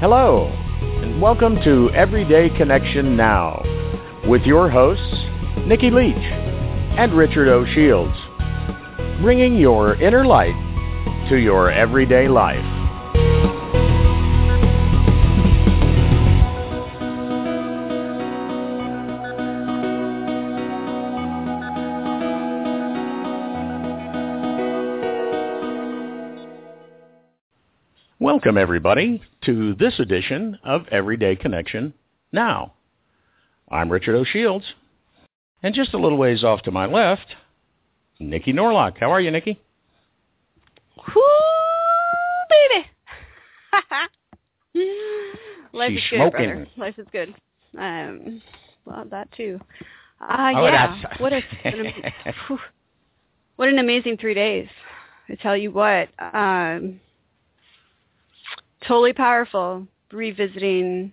Hello, and welcome to Everyday Connection Now with your hosts, Nikki Leach and Richard O. Shields, bringing your inner light to your everyday life. Welcome, everybody, to this edition of Everyday Connection Now. I'm Richard O. Shields, and just a little ways off to my left, Nikki Norlock. How are you, Nikki? Whoo, baby! Life She's is good, smoking. brother. Life is good. Um, well, that too. Uh, Oh, yeah. that's- What a what an amazing three days. I tell you what, um, totally powerful. Revisiting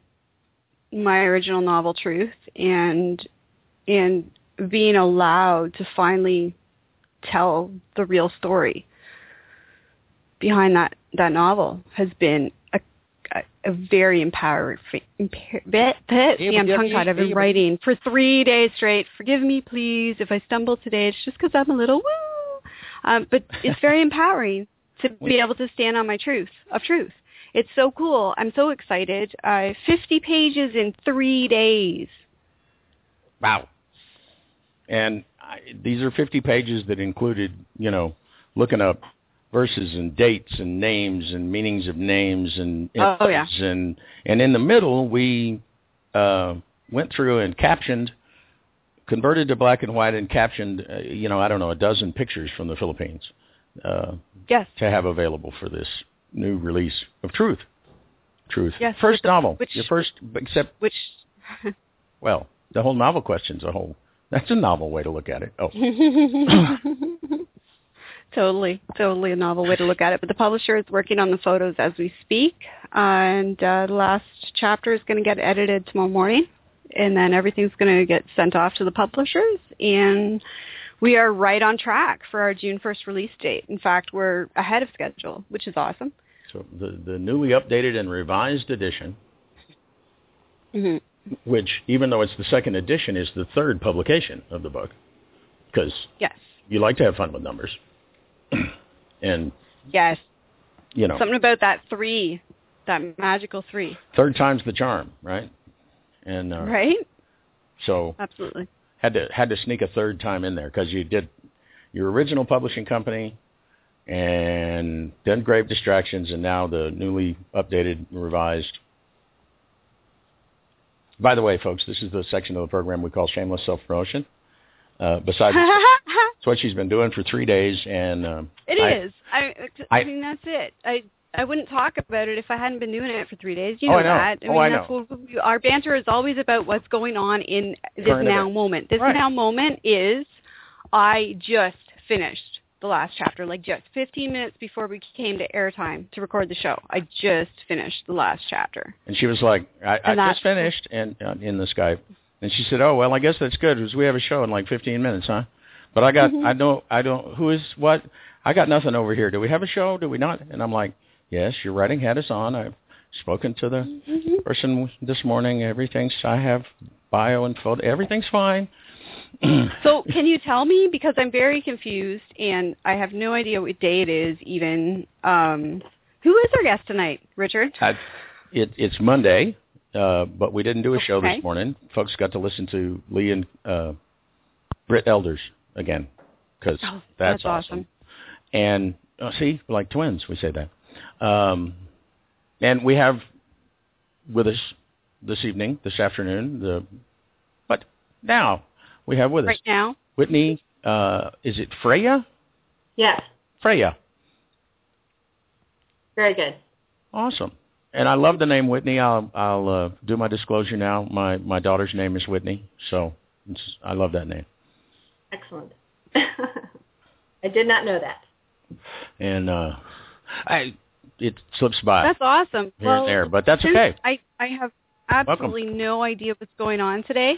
my original novel, Truth, and and being allowed to finally tell the real story behind that that novel has been a a, a very empowering. Empower, bit, bit, I'm tongue tied. I've been writing for three days straight. Forgive me, please, if I stumble today. It's just because I'm a little woo. Um, but it's very empowering to be able to stand on my truth of truth. It's so cool. I'm so excited. Uh, 50 pages in three days. Wow. And I, these are 50 pages that included, you know, looking up verses and dates and names and meanings of names and Oh, yeah. and and in the middle we uh, went through and captioned, converted to black and white and captioned, uh, you know, I don't know, a dozen pictures from the Philippines uh, Yes. to have available for this new release of Truth. Truth. Yes, First novel. which- Your first, except Which well, the whole novel question's a whole. That's a novel way to look at it. Oh, totally, totally a novel way to look at it. But the publisher is working on the photos as we speak, and uh, the last chapter is going to get edited tomorrow morning, and then everything's going to get sent off to the publishers, and we are right on track for our June 1st release date. In fact, we're ahead of schedule, which is awesome. So the the newly updated and revised edition, hmm which even though it's the second edition, is the third publication of the book, because Yes, you like to have fun with numbers, and yes. you know, Something about that three, that magical three, third time's the charm, right? And uh, right? so Absolutely. had to had to sneak a third time in there because you did your original publishing company and then Grave Distractions and now the newly updated revised. By the way, folks, this is the section of the program we call shameless self promotion. Uh, besides, it's what she's been doing for three days, and um, It I- is. I, I I- mean, that's it. I I wouldn't talk about it if I hadn't been doing it for three days. You Oh, know, I know. that. I Oh, mean, I that's know. what we, our banter is always about. What's going on in this Current now event. moment? This Right. now moment is I just finished the last chapter, like just 15 minutes before we came to airtime to record the show. I just finished the last chapter. And she was like, I, I that- just finished and uh, in the Skype. And she said, oh, well, I guess that's good because we have a show in like 15 minutes, huh? But I got, Mhm. I don't, I don't, who is what? I got nothing over here. Do we have a show? Do we not? And I'm like, yes, your writing hat is on. I've spoken to the Mhm. person this morning. Everything's, I have bio and photo. Everything's fine. So can you tell me because I'm very confused and I have no idea what day it is even. Um, who is our guest tonight, Richard? I, it, it's Monday, uh, but we didn't do a show Okay. this morning. Folks got to listen to Lee and uh, Britt Elders again because Oh, that's, that's awesome. And uh, see, we're like twins, we say that. Um, and we have with us this evening, this afternoon, the but now we have with us Right now? Whitney. Uh, is it Freya? Yes. Freya. Very good. Awesome. And I love the name Whitney. I'll I'll uh, do my disclosure now. My my daughter's name is Whitney, so I love that name. Excellent. I did not know that. And uh, I it slips by. That's awesome. Here well, and there, but that's okay. I I have absolutely Welcome. no idea what's going on today.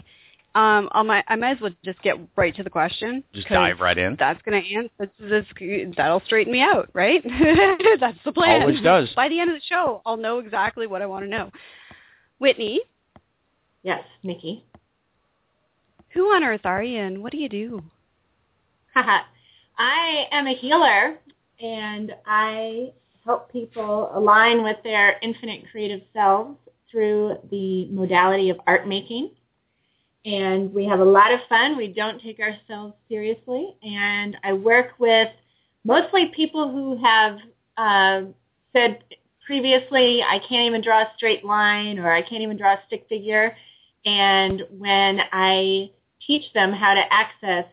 Um, I might, I might as well just get right to the question. Just dive right in. That's going to answer. This, that'll straighten me out, right? that's the plan. Always does. By the end of the show, I'll know exactly what I want to know. Whitney. Yes, Nikki. Who on earth are you, and what do you do? I am a healer, and I help people align with their infinite creative selves through the modality of art making and we have a lot of fun. We don't take ourselves seriously, and I work with mostly people who have uh, said previously, I can't even draw a straight line or I can't even draw a stick figure. And when I teach them how to access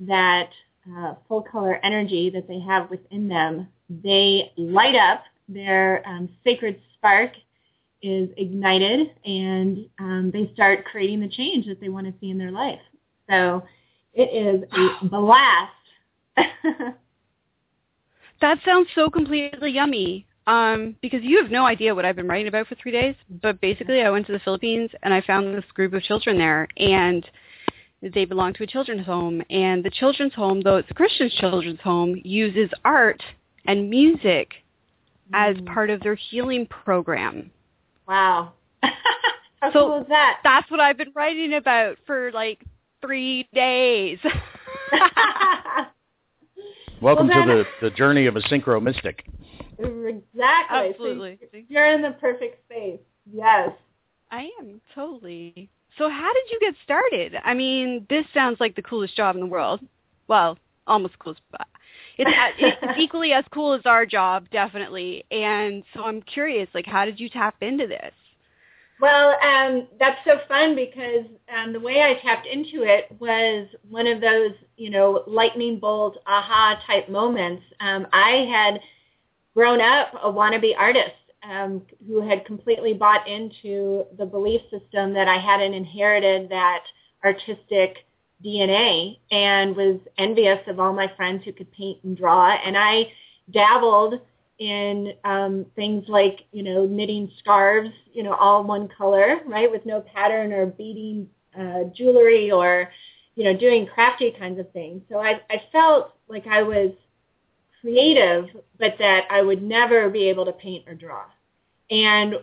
that uh, full color energy that they have within them, they light up their um, sacred spark is ignited and um, they start creating the change that they want to see in their life. So it is a blast. that sounds so completely yummy. Um, because you have no idea what I've been writing about for three days. But basically, I went to the Philippines and I found this group of children there, and they belong to a children's home. And the children's home, though it's a Christian children's home, uses art and music as mm. part of their healing program. Wow. How so cool is that? That's what I've been writing about for like three days. Welcome well, to the, the journey of a synchro mystic. Exactly. Absolutely. So you're in the perfect space. Yes. I am totally. So how did you get started? I mean, this sounds like the coolest job in the world. Well, almost coolest. It's, it's equally as cool as our job, definitely. And so I'm curious, like, how did you tap into this? Well, um, that's so fun because um, the way I tapped into it was one of those, you know, lightning bolt, aha type moments. Um, I had grown up a wannabe artist um, who had completely bought into the belief system that I hadn't inherited that artistic DNA and was envious of all my friends who could paint and draw. And I dabbled in um, things like, you know, knitting scarves, you know, all one color, right, with no pattern or beading uh, jewelry or, you know, doing crafty kinds of things. So I, I felt like I was creative, but that I would never be able to paint or draw. And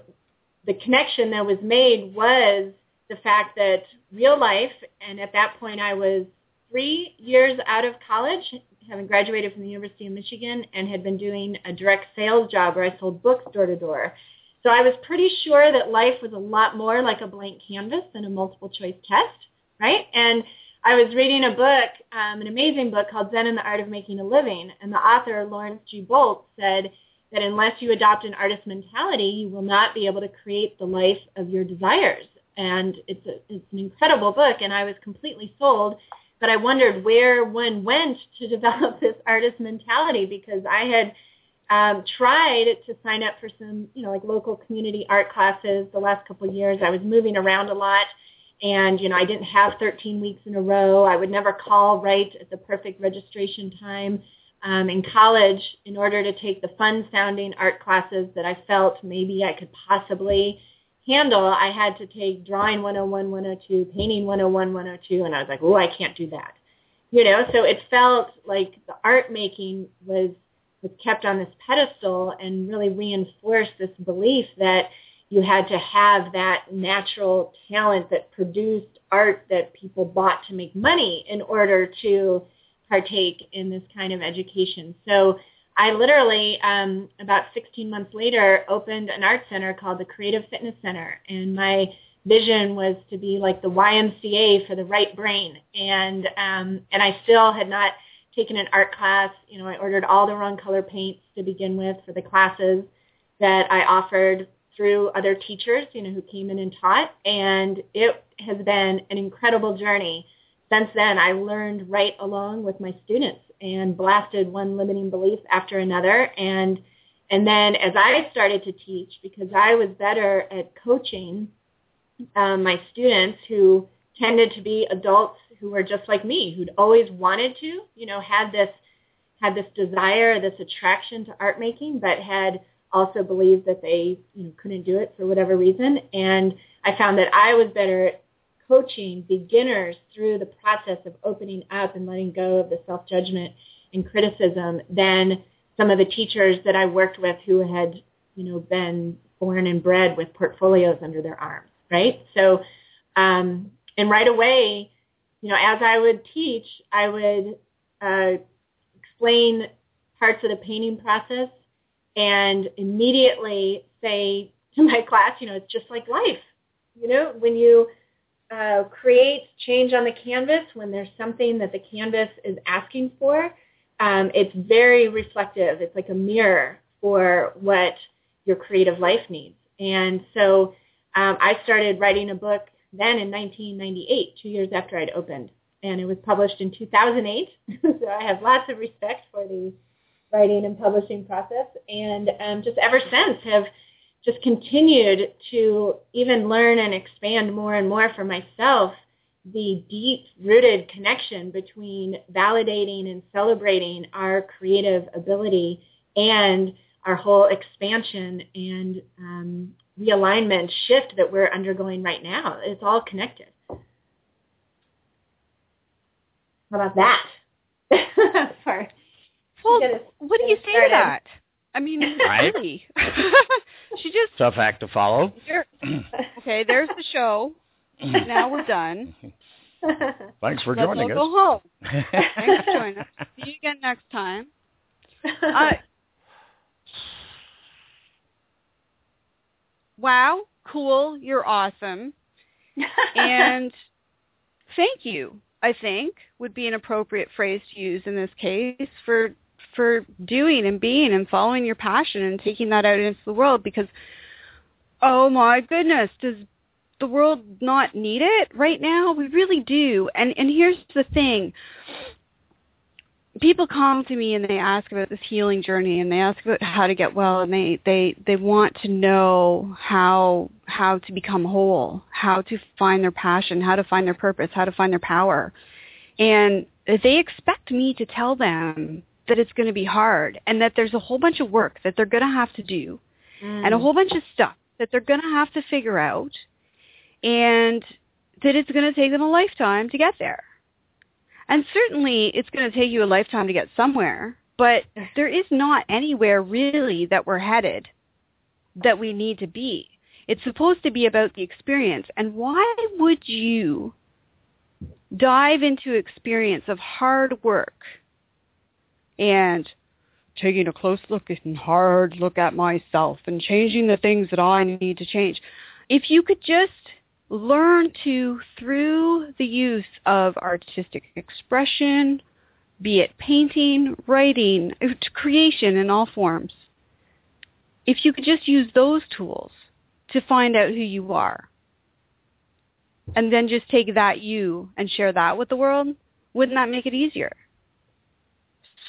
the connection that was made was the fact that real life, and at that point I was three years out of college, having graduated from the University of Michigan, and had been doing a direct sales job where I sold books door to door. So I was pretty sure that life was a lot more like a blank canvas than a multiple choice test, right? And I was reading a book, um, an amazing book called Zen and the Art of Making a Living, and the author, Lawrence G. Boldt, said that unless you adopt an artist mentality, you will not be able to create the life of your desires and it's a, it's an incredible book, and I was completely sold. But I wondered where one went to develop this artist mentality because I had um, tried to sign up for some, you know, like local community art classes the last couple of years. I was moving around a lot, and you know, I didn't have 13 weeks in a row. I would never call right at the perfect registration time. Um, in college, in order to take the fun-sounding art classes that I felt maybe I could possibly handle, I had to take drawing 101, 102, painting 101, 102, and I was like, oh, I can't do that. You know, so it felt like the art making was was kept on this pedestal and really reinforced this belief that you had to have that natural talent that produced art that people bought to make money in order to partake in this kind of education. So I literally, um, about 16 months later, opened an art center called the Creative Fitness Center. And my vision was to be like the YMCA for the right brain. And, um, and I still had not taken an art class. You know, I ordered all the wrong color paints to begin with for the classes that I offered through other teachers, you know, who came in and taught. And it has been an incredible journey. Since then, I learned right along with my students and blasted one limiting belief after another and And then as I started to teach, because I was better at coaching um, my students who tended to be adults who were just like me, who'd always wanted to, you know, had this had this desire, this attraction to art making, but had also believed that they you know, couldn't do it for whatever reason. And I found that I was better at coaching beginners through the process of opening up and letting go of the self-judgment and criticism than some of the teachers that I worked with who had, you know, been born and bred with portfolios under their arms, right? So, um, and right away, you know, as I would teach, I would uh, explain parts of the painting process and immediately say to my class, you know, it's just like life. You know, when you uh, create change on the canvas, when there's something that the canvas is asking for, um, it's very reflective. It's like a mirror for what your creative life needs. And so um, I started writing a book then in 1998, two years after I'd opened. And it was published in 2008. so I have lots of respect for the writing and publishing process. And um, just ever since have just continued to even learn and expand more and more for myself the deep-rooted connection between validating and celebrating our creative ability and our whole expansion and um, realignment shift that we're undergoing right now. It's all connected. How about that? Sorry. Well, what do you say to that? I mean, right? really. she just tough act to follow. okay, there's the show. now we're done. Thanks for Let's joining us. Go home. Thanks for joining us. See you again next time. Uh, wow, cool, you're awesome. and thank you, I think, would be an appropriate phrase to use in this case for for doing and being and following your passion and taking that out into the world because oh my goodness, does the world not need it right now? We really do. And and here's the thing people come to me and they ask about this healing journey and they ask about how to get well and they they they want to know how how to become whole how to find their passion how to find their purpose how to find their power and they expect me to tell them that it's going to be hard and that there's a whole bunch of work that they're going to have to do mm. and a whole bunch of stuff that they're going to have to figure out and that it's going to take them a lifetime to get there and certainly it's going to take you a lifetime to get somewhere, but there is not anywhere really that we're headed that we need to be. It's supposed to be about the experience. And why would you dive into experience of hard work and taking a close look and hard look at myself and changing the things that I need to change. If you could just learn to, through the use of artistic expression, be it painting, writing, creation in all forms, if you could just use those tools to find out who you are, and then just take that you and share that with the world, wouldn't that make it easier?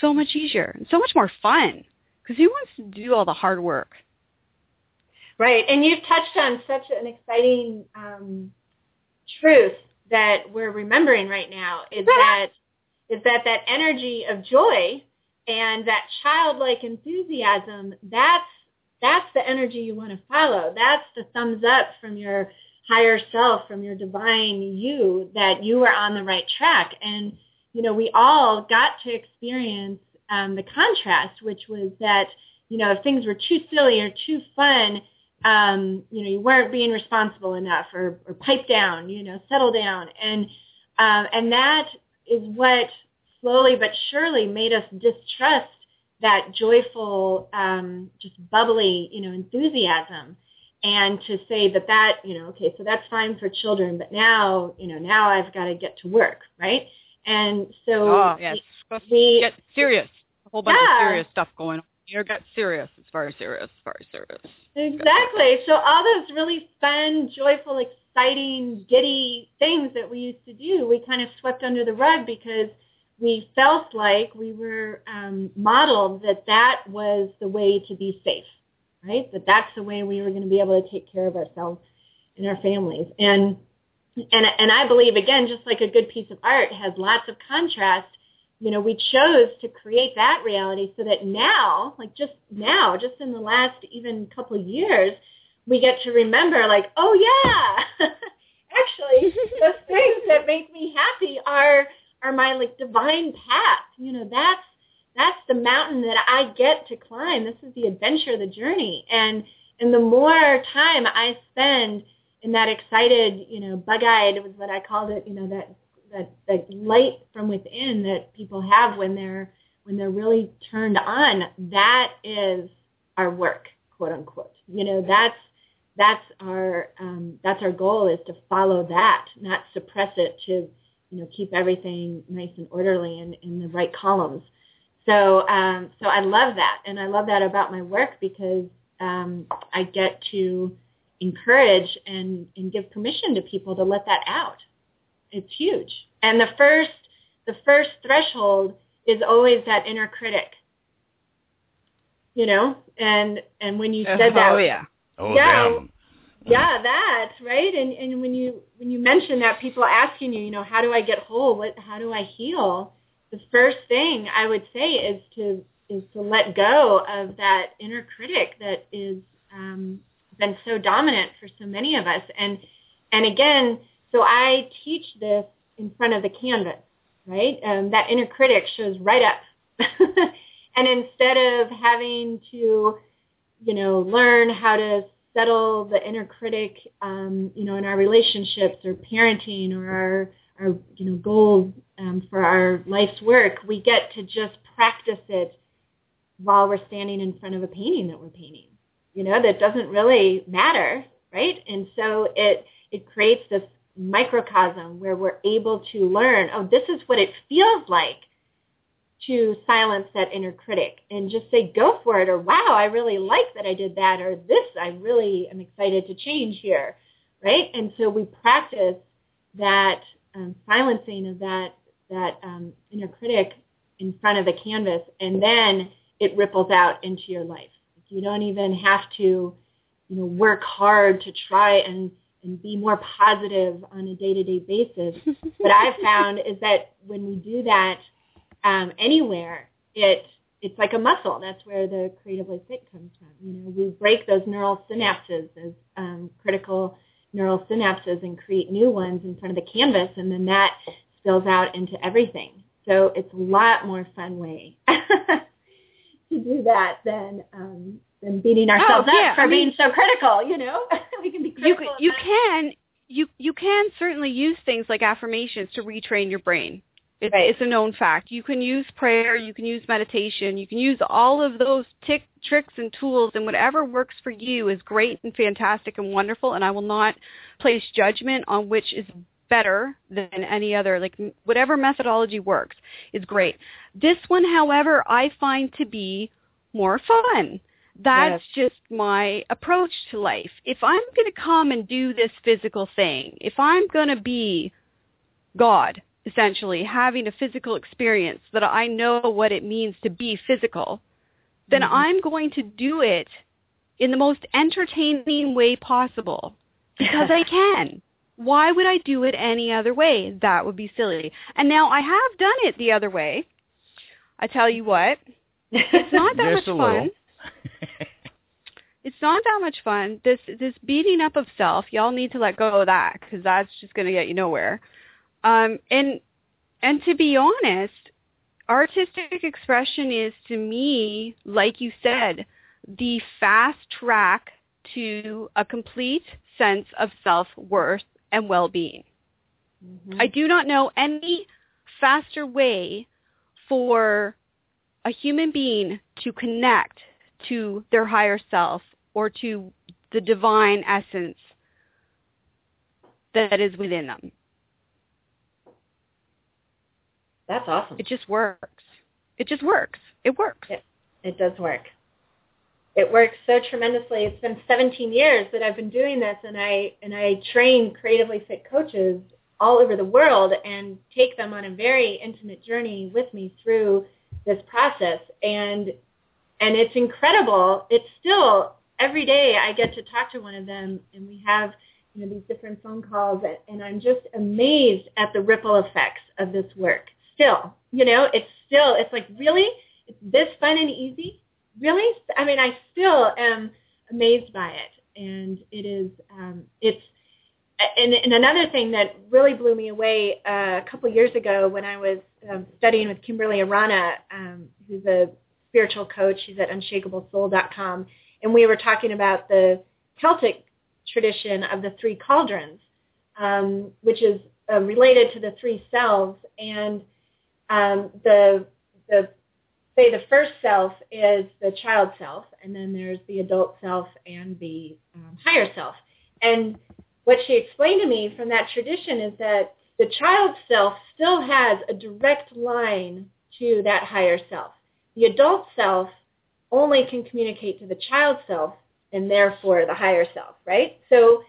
So much easier and so much more fun. Because who wants to do all the hard work? Right, and you've touched on such an exciting um, truth that we're remembering right now is that is that that energy of joy and that childlike enthusiasm that's that's the energy you want to follow that's the thumbs up from your higher self from your divine you that you are on the right track and you know we all got to experience um, the contrast which was that you know if things were too silly or too fun um, you know, you weren't being responsible enough or, or pipe down, you know, settle down. And, um, and that is what slowly but surely made us distrust that joyful, um, just bubbly, you know, enthusiasm. And to say that that, you know, okay, so that's fine for children, but now, you know, now I've got to get to work, right? And so oh, yes. we get serious. A whole bunch yeah. of serious stuff going on. You get serious. It's very serious. Very serious. Exactly. So all those really fun, joyful, exciting, giddy things that we used to do, we kind of swept under the rug because we felt like we were um, modeled that that was the way to be safe, right? That that's the way we were going to be able to take care of ourselves and our families. And and and I believe again, just like a good piece of art has lots of contrast. You know, we chose to create that reality so that now, like just now, just in the last even couple of years, we get to remember, like, oh yeah, actually, those things that make me happy are are my like divine path. You know, that's that's the mountain that I get to climb. This is the adventure, the journey, and and the more time I spend in that excited, you know, bug-eyed was what I called it, you know, that that that light from within that people have when they're when they're really turned on, that is our work, quote unquote. You know, that's that's our um, that's our goal is to follow that, not suppress it to you know keep everything nice and orderly and in the right columns. So um, so I love that, and I love that about my work because um, I get to encourage and, and give permission to people to let that out. It's huge. And the first the first threshold is always that inner critic. You know, and and when you said oh, that, oh yeah, Oh, Yeah. them. yeah, that right. And and when you when you mention that, people asking you, you know, how do I get whole? What how do I heal? The first thing I would say is to is to let go of that inner critic that is um, been so dominant for so many of us. And and again, so I teach this in front of the canvas, right? Um, that inner critic shows right up. and instead of having to, you know, learn how to settle the inner critic, um, you know, in our relationships or parenting or our, our you know, goals um, for our life's work, we get to just practice it while we're standing in front of a painting that we're painting you know, that doesn't really matter, right? And so it it creates this microcosm where we're able to learn, oh, this is what it feels like to silence that inner critic and just say, go for it, or wow, I really like that I did that, or this, I really am excited to change here, right? And so we practice that um, silencing of that that um, inner critic in front of the canvas, and then it ripples out into your life. You don't even have to, you know, work hard to try and, and be more positive on a day-to-day basis. what I've found is that when we do that um, anywhere, it it's like a muscle. That's where the creatively fit comes from. You know, we break those neural synapses, those um, critical neural synapses, and create new ones in front of the canvas, and then that spills out into everything. So it's a lot more fun way to do that than um, than beating ourselves Oh, yeah, up for I mean- being so critical. You know, we can be you critical. c- you can you you can certainly use things like affirmations to retrain your brain. It's, Right. it's a known fact. You can use prayer, you can use meditation, you can use all of those tick, tricks and tools, and whatever works for you is great and fantastic and wonderful. And I will not place judgment on which is better than any other. Like whatever methodology works is great. This one, however, I find to be more fun. That's just my approach to life. If I'm going to come and do this physical thing, if I'm going to be God, essentially, having a physical experience that I know what it means to be physical, then Mhm. I'm going to do it in the most entertaining way possible because I can. Why would I do it any other way? That would be silly. And now I have done it the other way. I tell you what, it's not that much fun it's not that much fun. This this beating up of self, y'all need to let go of that because that's just going to get you nowhere. Um, and and to be honest, artistic expression is to me, like you said, the fast track to a complete sense of self worth and well being. Mhm. I do not know any faster way for a human being to connect to their higher self or to the divine essence that is within them. That's awesome. It just works. It just works. It works. Yeah. It does work. It works so tremendously. It's been 17 years that I've been doing this, and I and I train creatively fit coaches all over the world and take them on a very intimate journey with me through this process. And and it's incredible. It's still every day I get to talk to one of them, and we have you know these different phone calls, and I'm just amazed at the ripple effects of this work. Still, you know, it's still it's like really it's this fun and easy. Really, I mean, I still am amazed by it, and it is um, it's and, and another thing that really blew me away uh, a couple years ago when I was um, studying with Kimberly Arana, um, who's a spiritual coach. She's at unshakablesoul.com. And we were talking about the Celtic tradition of the three cauldrons, um, which is uh, related to the three selves. And um, the, the, say the first self is the child self, and then there's the adult self and the um, higher self. And what she explained to me from that tradition is that the child self still has a direct line to that higher self. The adult self only can communicate to the child self and therefore the higher self, right? So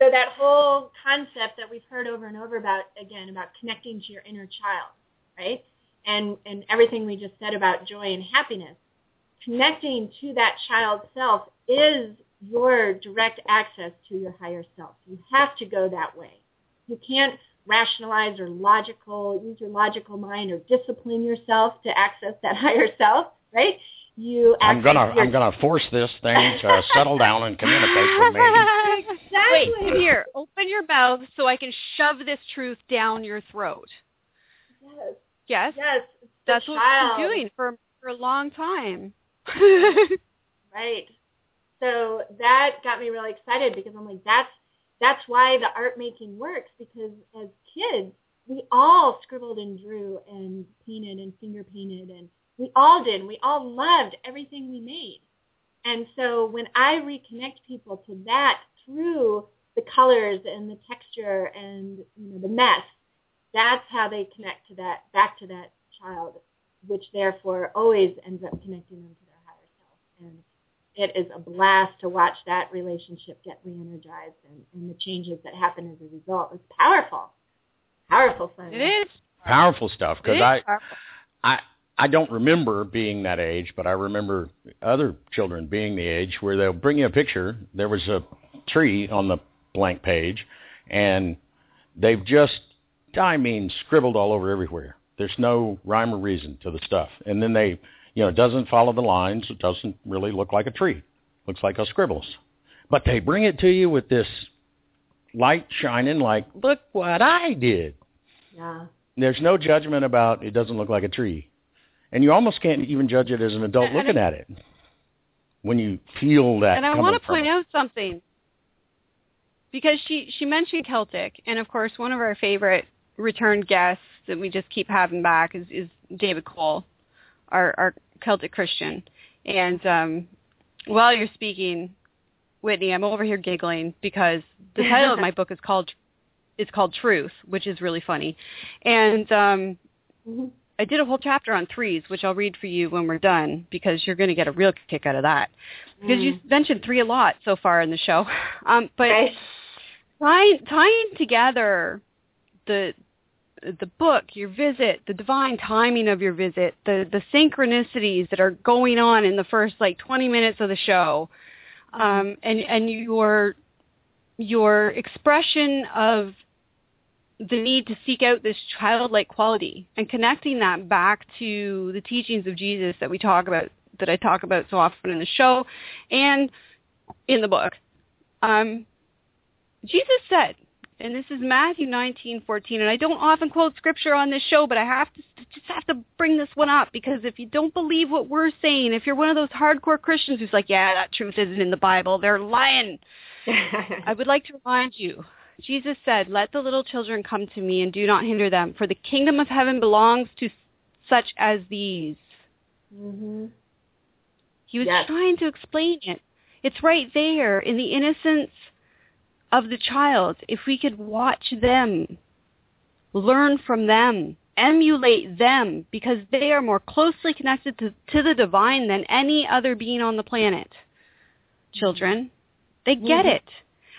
so that whole concept that we've heard over and over about again about connecting to your inner child, right? And and everything we just said about joy and happiness, connecting to that child self is your direct access to your higher self. You have to go that way. You can't rationalize or logical, use your logical mind or discipline yourself to access that higher self, right? You I'm gonna your... I'm gonna force this thing to settle down and communicate with me. Exactly. Wait, here, open your mouth so I can shove this truth down your throat. Yes. Yes. Yes. That's what i been doing for for a long time. right. So that got me really excited because I'm like, that's that's why the art making works because as kids, we all scribbled and drew and painted and finger painted and we all did. We all loved everything we made. And so when I reconnect people to that through the colors and the texture and you know, the mess, that's how they connect to that back to that child, which therefore always ends up connecting them to their higher self. And it is a blast to watch that relationship get re-energized and, and the changes that happen as a result. It's powerful, powerful fun. It is powerful stuff because I, powerful. I, I don't remember being that age, but I remember other children being the age where they'll bring you a picture. There was a tree on the blank page, and they've just, I mean, scribbled all over everywhere. There's no rhyme or reason to the stuff, and then they you know, it doesn't follow the lines. It doesn't really look like a tree. Looks like a scribbles. But they bring it to you with this light shining like, look what I did. Yeah. There's no judgment about it doesn't look like a tree. And you almost can't even judge it as an adult and looking I, at it when you feel that. And I want to point out something because she she mentioned Celtic, and of course one of our favorite return guests that we just keep having back is, is David Cole our, our Celtic Christian. And um, while you're speaking, Whitney, I'm over here giggling because the title of my book is called is called Truth, which is really funny. And um, mm-hmm. I did a whole chapter on threes, which I'll read for you when we're done because you're going to get a real kick out of that. Because mm. you mentioned three a lot so far in the show. Um, but okay. tying, tying together the the book, your visit, the divine timing of your visit, the the synchronicities that are going on in the first like 20 minutes of the show, um, and and your your expression of the need to seek out this childlike quality and connecting that back to the teachings of Jesus that we talk about, that I talk about so often in the show and in the book. Um, Jesus said, and this is Matthew 19:14. And I don't often quote scripture on this show, but I have to just have to bring this one up because if you don't believe what we're saying, if you're one of those hardcore Christians who's like, yeah, that truth isn't in the Bible, they're lying. I would like to remind you. Jesus said, "Let the little children come to me and do not hinder them, for the kingdom of heaven belongs to such as these." Mm-hmm. He was yes. trying to explain it. It's right there in the innocence of the child, if we could watch them, learn from them, emulate them, because they are more closely connected to, to the divine than any other being on the planet. Children, they get mm-hmm. it.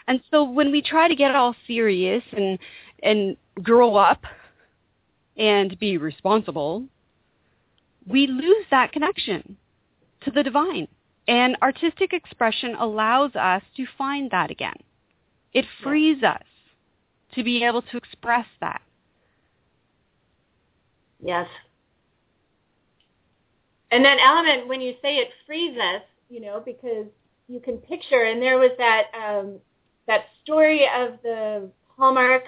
And so when we try to get all serious and and grow up and be responsible, we lose that connection to the divine. And artistic expression allows us to find that again. It frees us to be able to express that. Yes. And that element, when you say it frees us, you know, because you can picture, and there was that um, that story of the Hallmark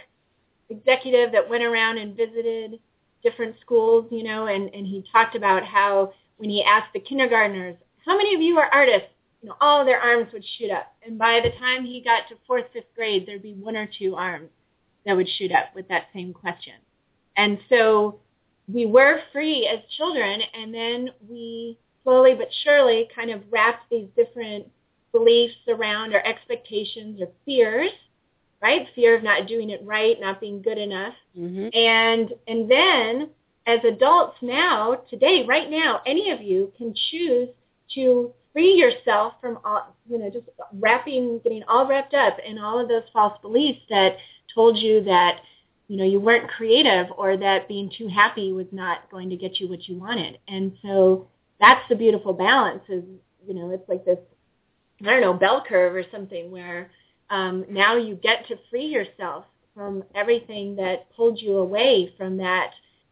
executive that went around and visited different schools, you know, and, and he talked about how when he asked the kindergartners, how many of you are artists? You know, all their arms would shoot up. And by the time he got to fourth, fifth grade, there'd be one or two arms that would shoot up with that same question. And so we were free as children, and then we slowly but surely kind of wrapped these different beliefs around our expectations or fears, right? Fear of not doing it right, not being good enough. Mm-hmm. And and then as adults now, today, right now, any of you can choose to free yourself from all, you know, just wrapping, getting all wrapped up in all of those false beliefs that told you that, you know, you weren't creative or that being too happy was not going to get you what you wanted. And so that's the beautiful balance is, you know, it's like this, I don't know, bell curve or something where um, now you get to free yourself from everything that pulled you away from that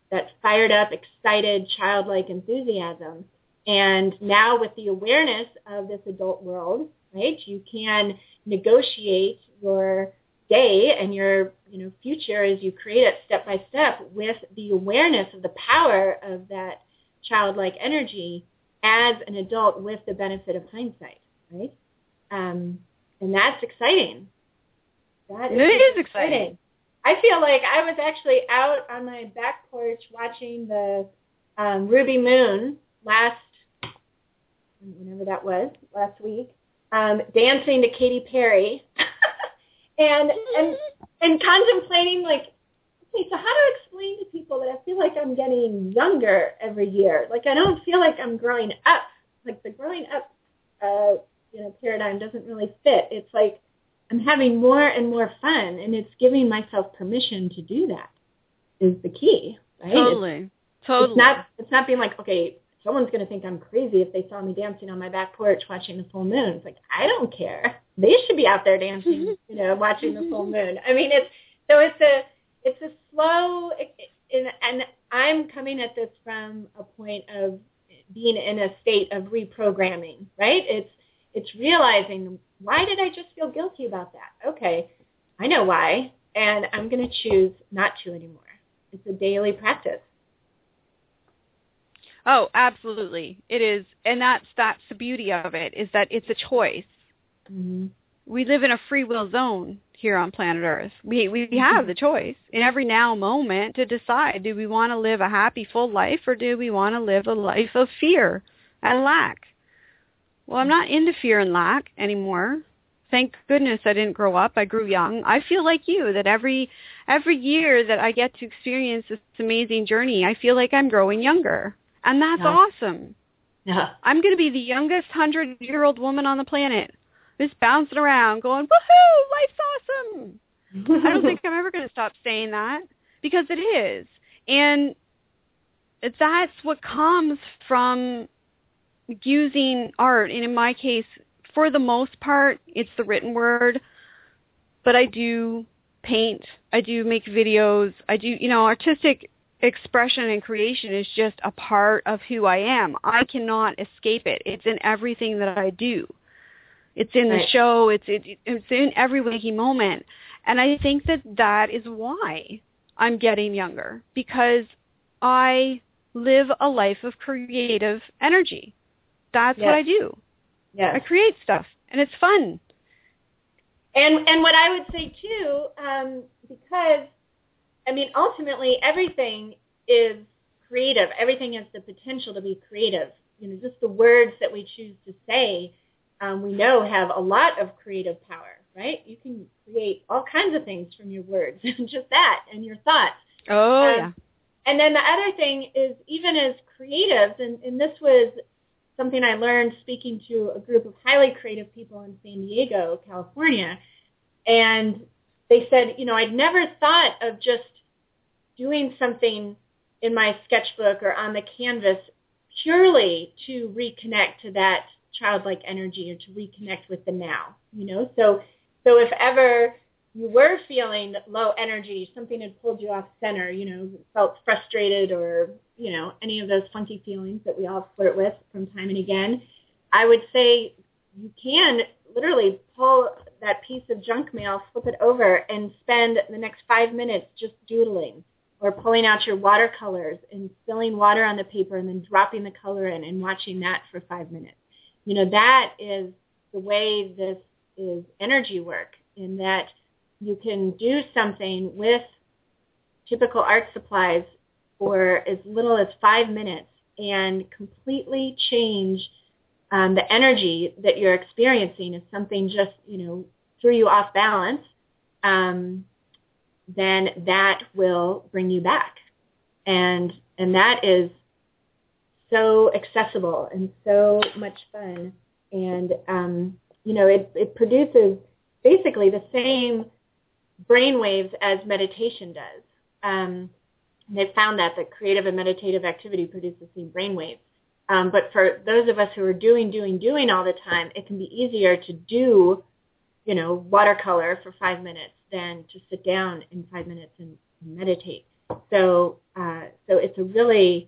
that fired up, excited, childlike enthusiasm. And now with the awareness of this adult world, right, you can negotiate your day and your you know future as you create it step by step with the awareness of the power of that childlike energy as an adult with the benefit of hindsight, right? Um, and that's exciting. That is, it is exciting. exciting. I feel like I was actually out on my back porch watching the um, Ruby Moon last, whenever that was, last week, um, dancing to Katy Perry, and and and contemplating like, okay, so how to explain to people that I feel like I'm getting younger every year? Like I don't feel like I'm growing up. Like the growing up, uh, you know, paradigm doesn't really fit. It's like I'm having more and more fun, and it's giving myself permission to do that is the key, right? Totally, it's, totally. It's not it's not being like, okay, someone's going to think I'm crazy if they saw me dancing on my back porch watching the full moon. It's like I don't care. They should be out there dancing, you know, watching the full moon. I mean, it's so it's a it's a slow, and, and I'm coming at this from a point of being in a state of reprogramming, right? It's it's realizing why did I just feel guilty about that? Okay, I know why, and I'm going to choose not to anymore. It's a daily practice. Oh, absolutely. It is, and that's that's the beauty of it is that it's a choice. Mm-hmm. We live in a free will zone here on planet Earth. We we have the choice in every now moment to decide: do we want to live a happy, full life, or do we want to live a life of fear and lack? Well, I'm not into fear and lack anymore. Thank goodness I didn't grow up. I grew young. I feel like you that every every year that I get to experience this amazing journey, I feel like I'm growing younger. And that's yeah. awesome. Yeah. I'm going to be the youngest 100-year-old woman on the planet. Just bouncing around going, "Woohoo, life's awesome." I don't think I'm ever going to stop saying that because it is. And that's what comes from using art, and in my case, for the most part, it's the written word, but I do paint, I do make videos, I do, you know, artistic expression and creation is just a part of who I am. I cannot escape it. It's in everything that I do. It's in the show. It's it, it's in every waking moment, and I think that that is why I'm getting younger because I live a life of creative energy that's yes. what I do. Yeah. I create stuff, and it's fun. And and what I would say too, um, because I mean, ultimately, everything is creative. Everything has the potential to be creative. You know, just the words that we choose to say, um, we know have a lot of creative power. Right? You can create all kinds of things from your words, just that, and your thoughts. Oh um, yeah. And then the other thing is, even as creatives, and, and this was something I learned speaking to a group of highly creative people in San Diego, California. And they said, you know, I'd never thought of just doing something in my sketchbook or on the canvas purely to reconnect to that childlike energy or to reconnect with the now, you know? So so if ever you were feeling low energy, something had pulled you off center, you know, felt frustrated or, you know, any of those funky feelings that we all flirt with from time and again, I would say you can literally pull that piece of junk mail, flip it over, and spend the next five minutes just doodling or pulling out your watercolors and spilling water on the paper and then dropping the color in and watching that for five minutes. You know, that is the way this is energy work in that you can do something with typical art supplies for as little as five minutes and completely change um, the energy that you're experiencing. If something just, you know, threw you off balance, um, then that will bring you back. And, and that is so accessible and so much fun. And, um, you know, it, it produces basically the same brain waves as meditation does. Um, they found that that creative and meditative activity produces the same brain waves. Um, but for those of us who are doing, doing, doing all the time, it can be easier to do, you know, watercolor for five minutes than to sit down in five minutes and meditate. So, uh, so it's a really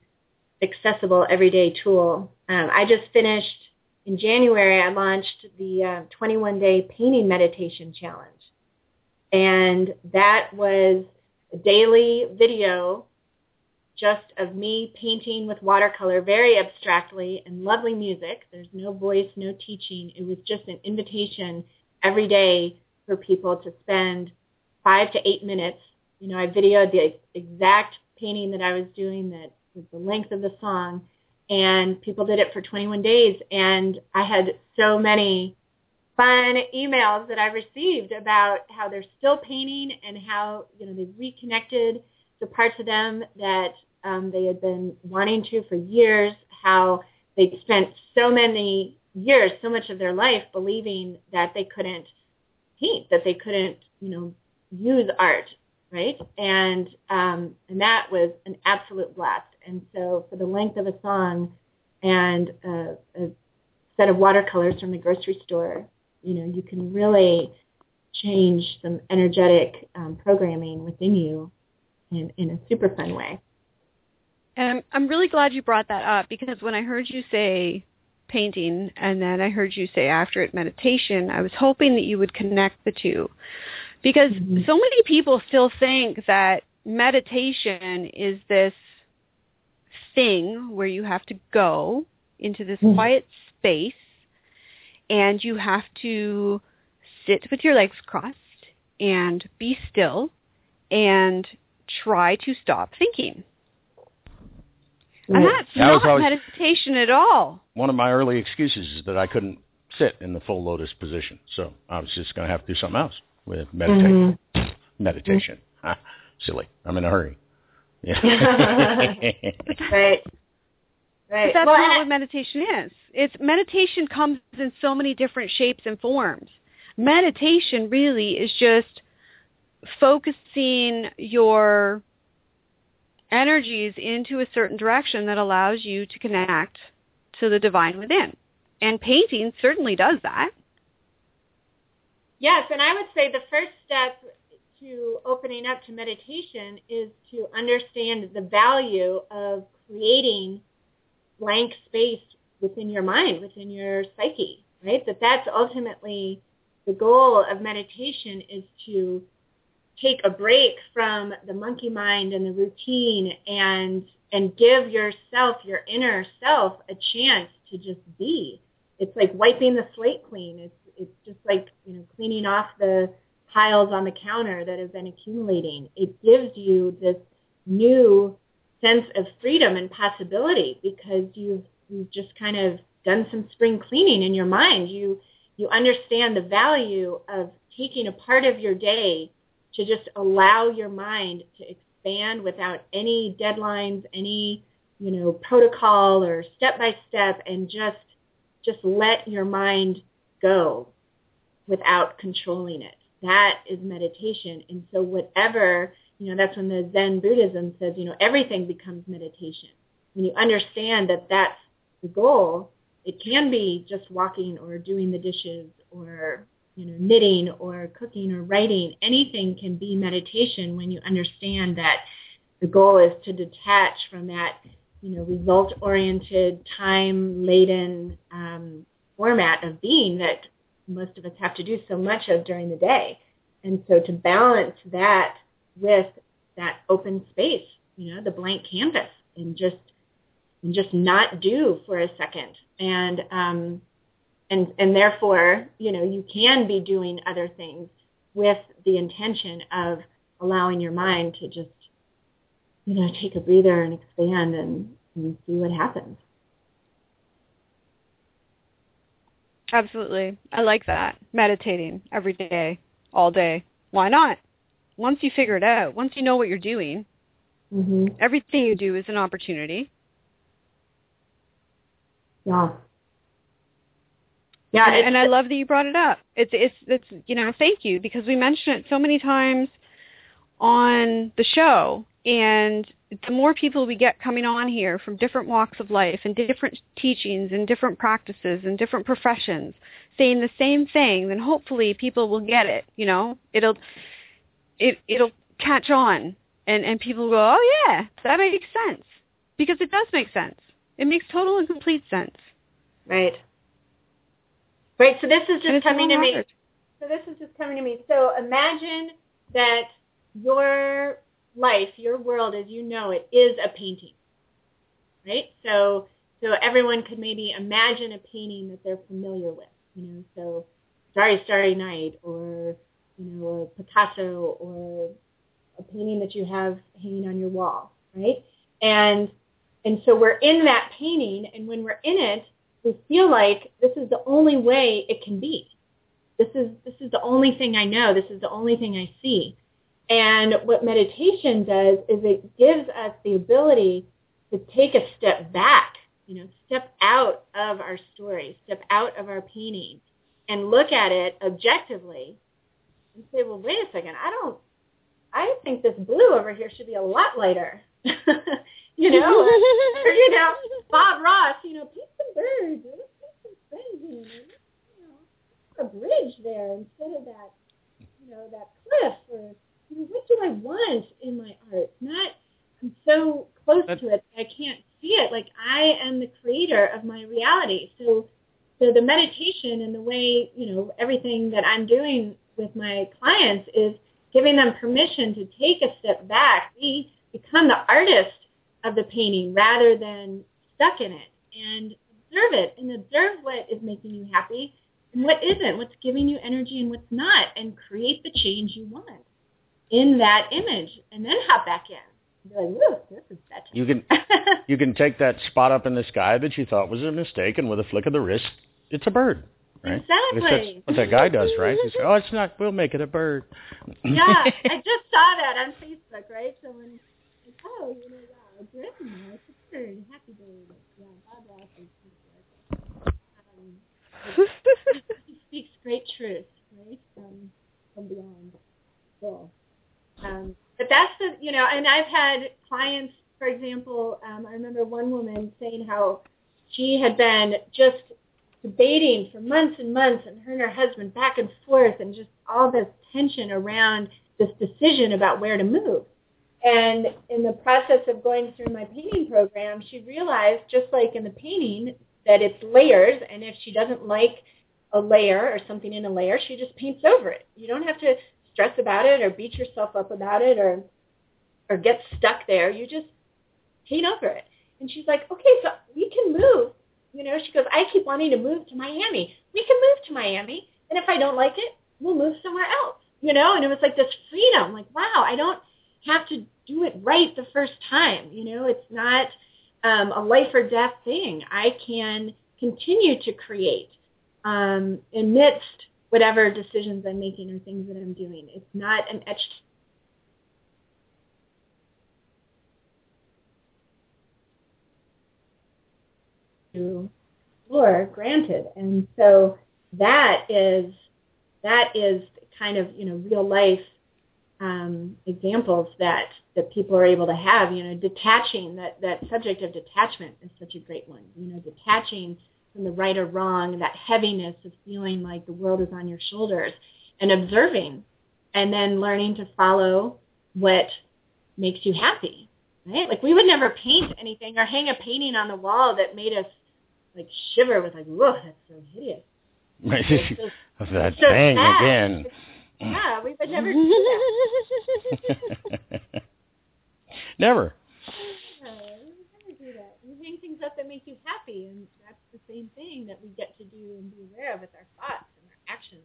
accessible everyday tool. Um, I just finished in January. I launched the uh, 21 day painting meditation challenge, and that was a daily video just of me painting with watercolor very abstractly and lovely music. There's no voice, no teaching. It was just an invitation every day for people to spend five to eight minutes. You know, I videoed the exact painting that I was doing that was the length of the song and people did it for 21 days and I had so many fun emails that I received about how they're still painting and how, you know, they've reconnected the parts of them that um, they had been wanting to for years, how they'd spent so many years, so much of their life believing that they couldn't paint, that they couldn't, you know, use art, right? And um, and that was an absolute blast. And so for the length of a song and a, a set of watercolors from the grocery store, you know, you can really change some energetic um, programming within you in, in a super fun way. And I'm, I'm really glad you brought that up because when I heard you say painting and then I heard you say after it meditation, I was hoping that you would connect the two. Because mm-hmm. so many people still think that meditation is this thing where you have to go into this mm-hmm. quiet space and you have to sit with your legs crossed and be still and try to stop thinking. And that's that not meditation at all. One of my early excuses is that I couldn't sit in the full lotus position. So I was just going to have to do something else with meditation. Mm-hmm. Meditation. Huh? Silly. I'm in a hurry. Yeah. right. Right. But that's well, not what meditation is. It's meditation comes in so many different shapes and forms. Meditation really is just focusing your energies into a certain direction that allows you to connect to the divine within. And painting certainly does that. Yes, and I would say the first step to opening up to meditation is to understand the value of creating blank space within your mind, within your psyche, right? That that's ultimately the goal of meditation is to take a break from the monkey mind and the routine and and give yourself, your inner self, a chance to just be. It's like wiping the slate clean. It's it's just like you know cleaning off the piles on the counter that have been accumulating. It gives you this new sense of freedom and possibility because you've you've just kind of done some spring cleaning in your mind. You you understand the value of taking a part of your day to just allow your mind to expand without any deadlines, any, you know, protocol or step by step and just just let your mind go without controlling it. That is meditation. And so whatever you know, that's when the Zen Buddhism says, you know, everything becomes meditation. When you understand that that's the goal, it can be just walking or doing the dishes or you know knitting or cooking or writing. Anything can be meditation when you understand that the goal is to detach from that you know result-oriented, time-laden um, format of being that most of us have to do so much of during the day. And so to balance that with that open space, you know, the blank canvas and just and just not do for a second. And um and and therefore, you know, you can be doing other things with the intention of allowing your mind to just you know, take a breather and expand and, and see what happens. Absolutely. I like that. Meditating every day, all day. Why not? Once you figure it out, once you know what you're doing, mm-hmm. everything you do is an opportunity. Yeah. Yeah, and, I love that you brought it up. It's it's it's you know thank you because we mention it so many times on the show, and the more people we get coming on here from different walks of life and different teachings and different practices and different professions saying the same thing, then hopefully people will get it. You know, it'll it it'll catch on, and and people will go, oh yeah, that makes sense because it does make sense. It makes total and complete sense. Right. Right. So this is just coming to me. So this is just coming to me. So imagine that your life, your world as you know it, is a painting. Right? So so everyone could maybe imagine a painting that they're familiar with. You know, so Starry Starry Night or you know, a Picasso or a painting that you have hanging on your wall, right? And and so we're in that painting, and when we're in it, we feel like this is the only way it can be. This is this is the only thing I know. This is the only thing I see. And what meditation does is it gives us the ability to take a step back, you know, step out of our story, step out of our painting, and look at it objectively and say, well, wait a second, I don't, I think this blue over here should be a lot lighter. you know, or, you know, Bob Ross, you know, paint some birds, let's paint some things in you know, a bridge there instead of that, you know, that cliff or you know, what do I want in my art? Not I'm so close That's, to it I can't see it. Like I am the creator of my reality. So so the meditation and the way, you know, everything that I'm doing with my clients is giving them permission to take a step back, be become the artist of the painting rather than stuck in it and observe it and observe what is making you happy and what isn't, what's giving you energy and what's not, and create the change you want in that image and then hop back in. Like, this is better. You can you can take that spot up in the sky that you thought was a mistake, and with a flick of the wrist, it's a bird. Right? Exactly. What that guy does, right? He says, "Oh, it's not. We'll make it a bird." yeah, I just saw that on Facebook, right? So like, oh, you know, yeah, it's. It's a happy bird. Yeah, Ross is um, he speaks great truth, right, from from beyond. Cool. Um, but that's the, you know, and I've had clients, for example, um, I remember one woman saying how she had been just debating for months and months and her and her husband back and forth and just all this tension around this decision about where to move. And in the process of going through my painting program, she realized, just like in the painting, that it's layers, and if she doesn't like a layer or something in a layer, she just paints over it. You don't have to stress about it or beat yourself up about it or or get stuck there. You just paint over it. And she's like, okay, so we can move you know, she goes, I keep wanting to move to Miami. We can move to Miami, and if I don't like it, we'll move somewhere else. You know, and it was like this freedom. Like, wow, I don't have to do it right the first time. You know, it's not um, a life or death thing. I can continue to create um, amidst whatever decisions I'm making or things that I'm doing. It's not an etched explore, granted. And so that is that is kind of you know real life um, examples that that people are able to have. You know, detaching that that subject of detachment is such a great one. You know, detaching from the right or wrong, that heaviness of feeling like the world is on your shoulders, and observing, and then learning to follow what makes you happy. Right? Like we would never paint anything or hang a painting on the wall that made us like shiver with like, whoa, that's so hideous. Right. Of that so thing sad. again. Mm. Yeah, we would never do that. never. Never do that. You hang things up that make you happy, and that's the same thing that we get to do and be aware of with our thoughts and our actions.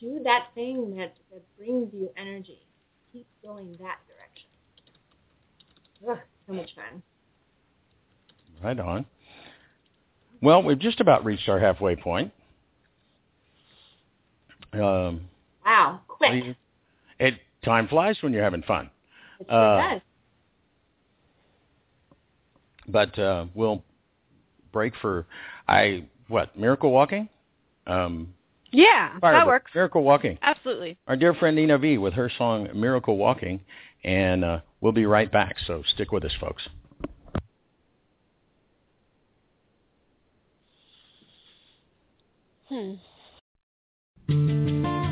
Do that thing that, that brings you energy. Keep going that direction. Ugh, so much fun. Right on. Well, we've just about reached our halfway point. Um, wow, quick. It time flies when you're having fun. It sure uh, does. But uh, we'll break for I what miracle walking. Um, yeah, that works. Miracle walking. Absolutely. Our dear friend Nina V with her song Miracle Walking, and uh, we'll be right back. So stick with us, folks. Hmm. She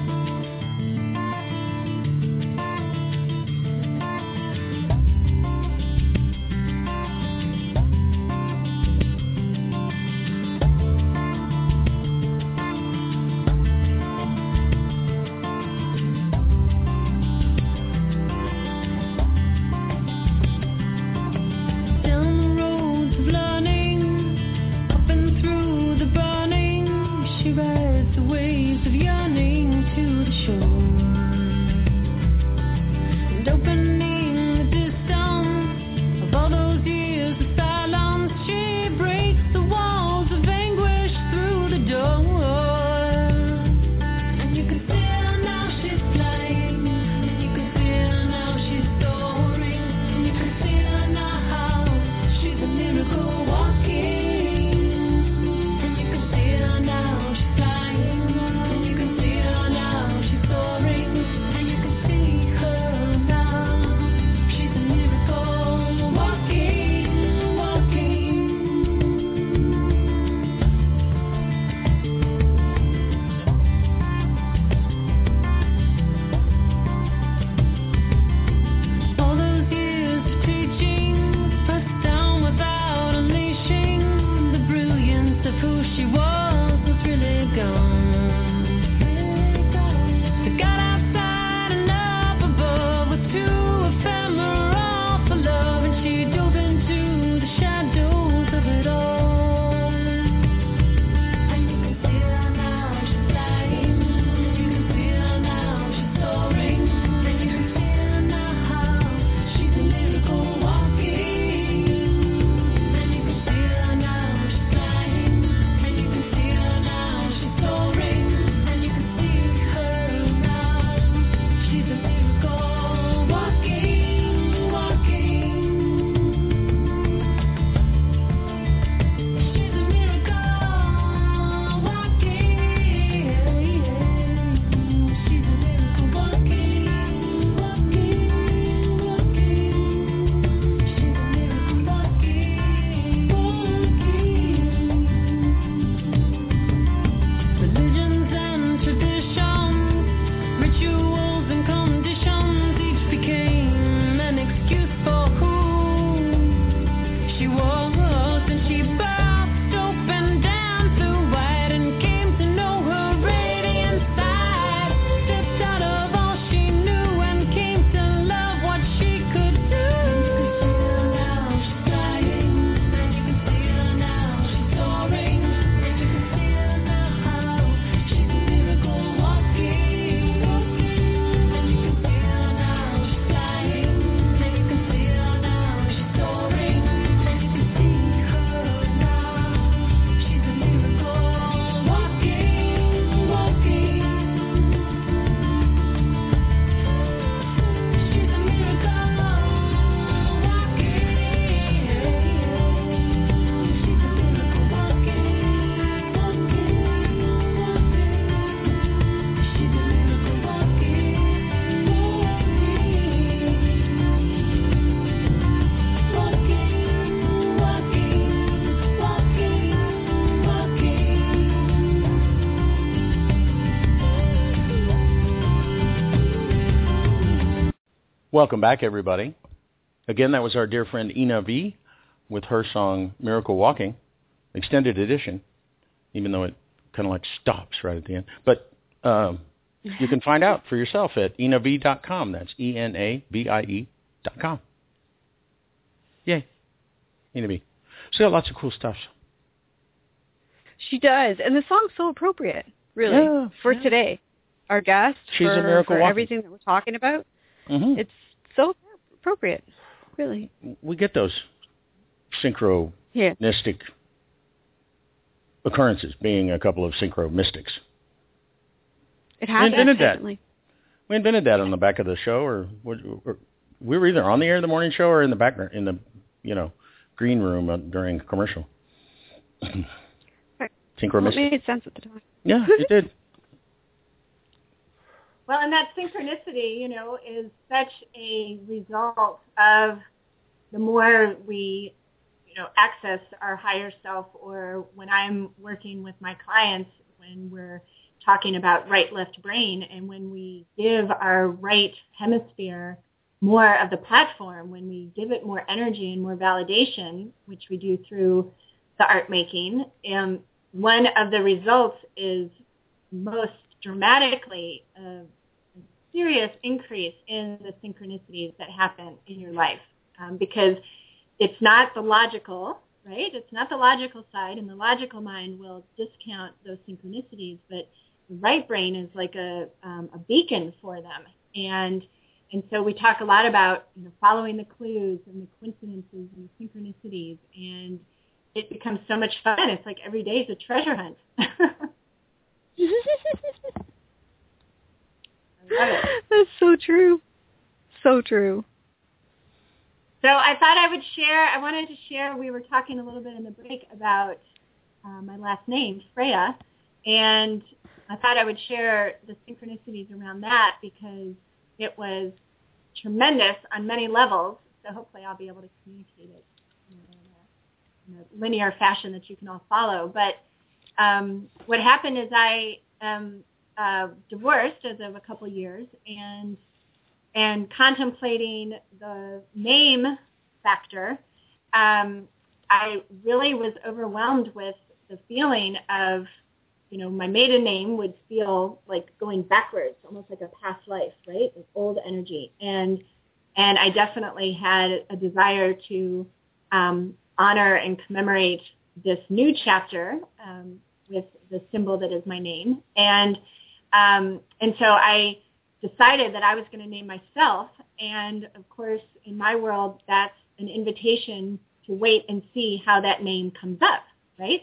Welcome back, everybody. Again, that was our dear friend Ena Vie with her song Miracle Walking, extended edition, even though it kind of like stops right at the end. But um, you can find out for yourself at enavie.com. That's E-N-A-V-I-E dot com. Yay. Ena Vie. She's got lots of cool stuff. She does, and the song's so appropriate, really, Yeah, for yeah. today. Our guest, She's a miracle for walking. everything that we're talking about. hmm It's so appropriate, really. We get those synchronistic Yeah. occurrences, being a couple of synchro mystics. It happens, invented that. We invented that on the back of the show, or, or we were either on the air of the morning show or in the background in the you know green room uh, during commercial. Synchro Well, it made sense at the time. Yeah, it did. Well, and that synchronicity, you know, is such a result of the more we, you know, access our higher self or when I'm working with my clients, when we're talking about right left brain and when we give our right hemisphere more of the platform, when we give it more energy and more validation, which we do through the art making, um, one of the results is most dramatically a serious increase in the synchronicities that happen in your life um, because it's not the logical, right? It's not the logical side, and the logical mind will discount those synchronicities, but the right brain is like a, um, a beacon for them. And and so we talk a lot about you know, following the clues and the coincidences and the synchronicities, and it becomes so much fun. It's like every day is a treasure hunt. I love it. That's so true. So true. So I thought I would share, I wanted to share, we were talking a little bit in the break about uh, my last name, Freya, and I thought I would share the synchronicities around that because it was tremendous on many levels. So hopefully I'll be able to communicate it in, a, in a linear fashion that you can all follow. But um, what happened is I am uh, divorced as of a couple years, and and contemplating the name factor, um, I really was overwhelmed with the feeling of, you know, my maiden name would feel like going backwards, almost like a past life, right? Like old energy, and and I definitely had a desire to um, honor and commemorate this new chapter um, with the symbol that is my name, and um, and so I decided that I was going to name myself. And of course, in my world, that's an invitation to wait and see how that name comes up, right?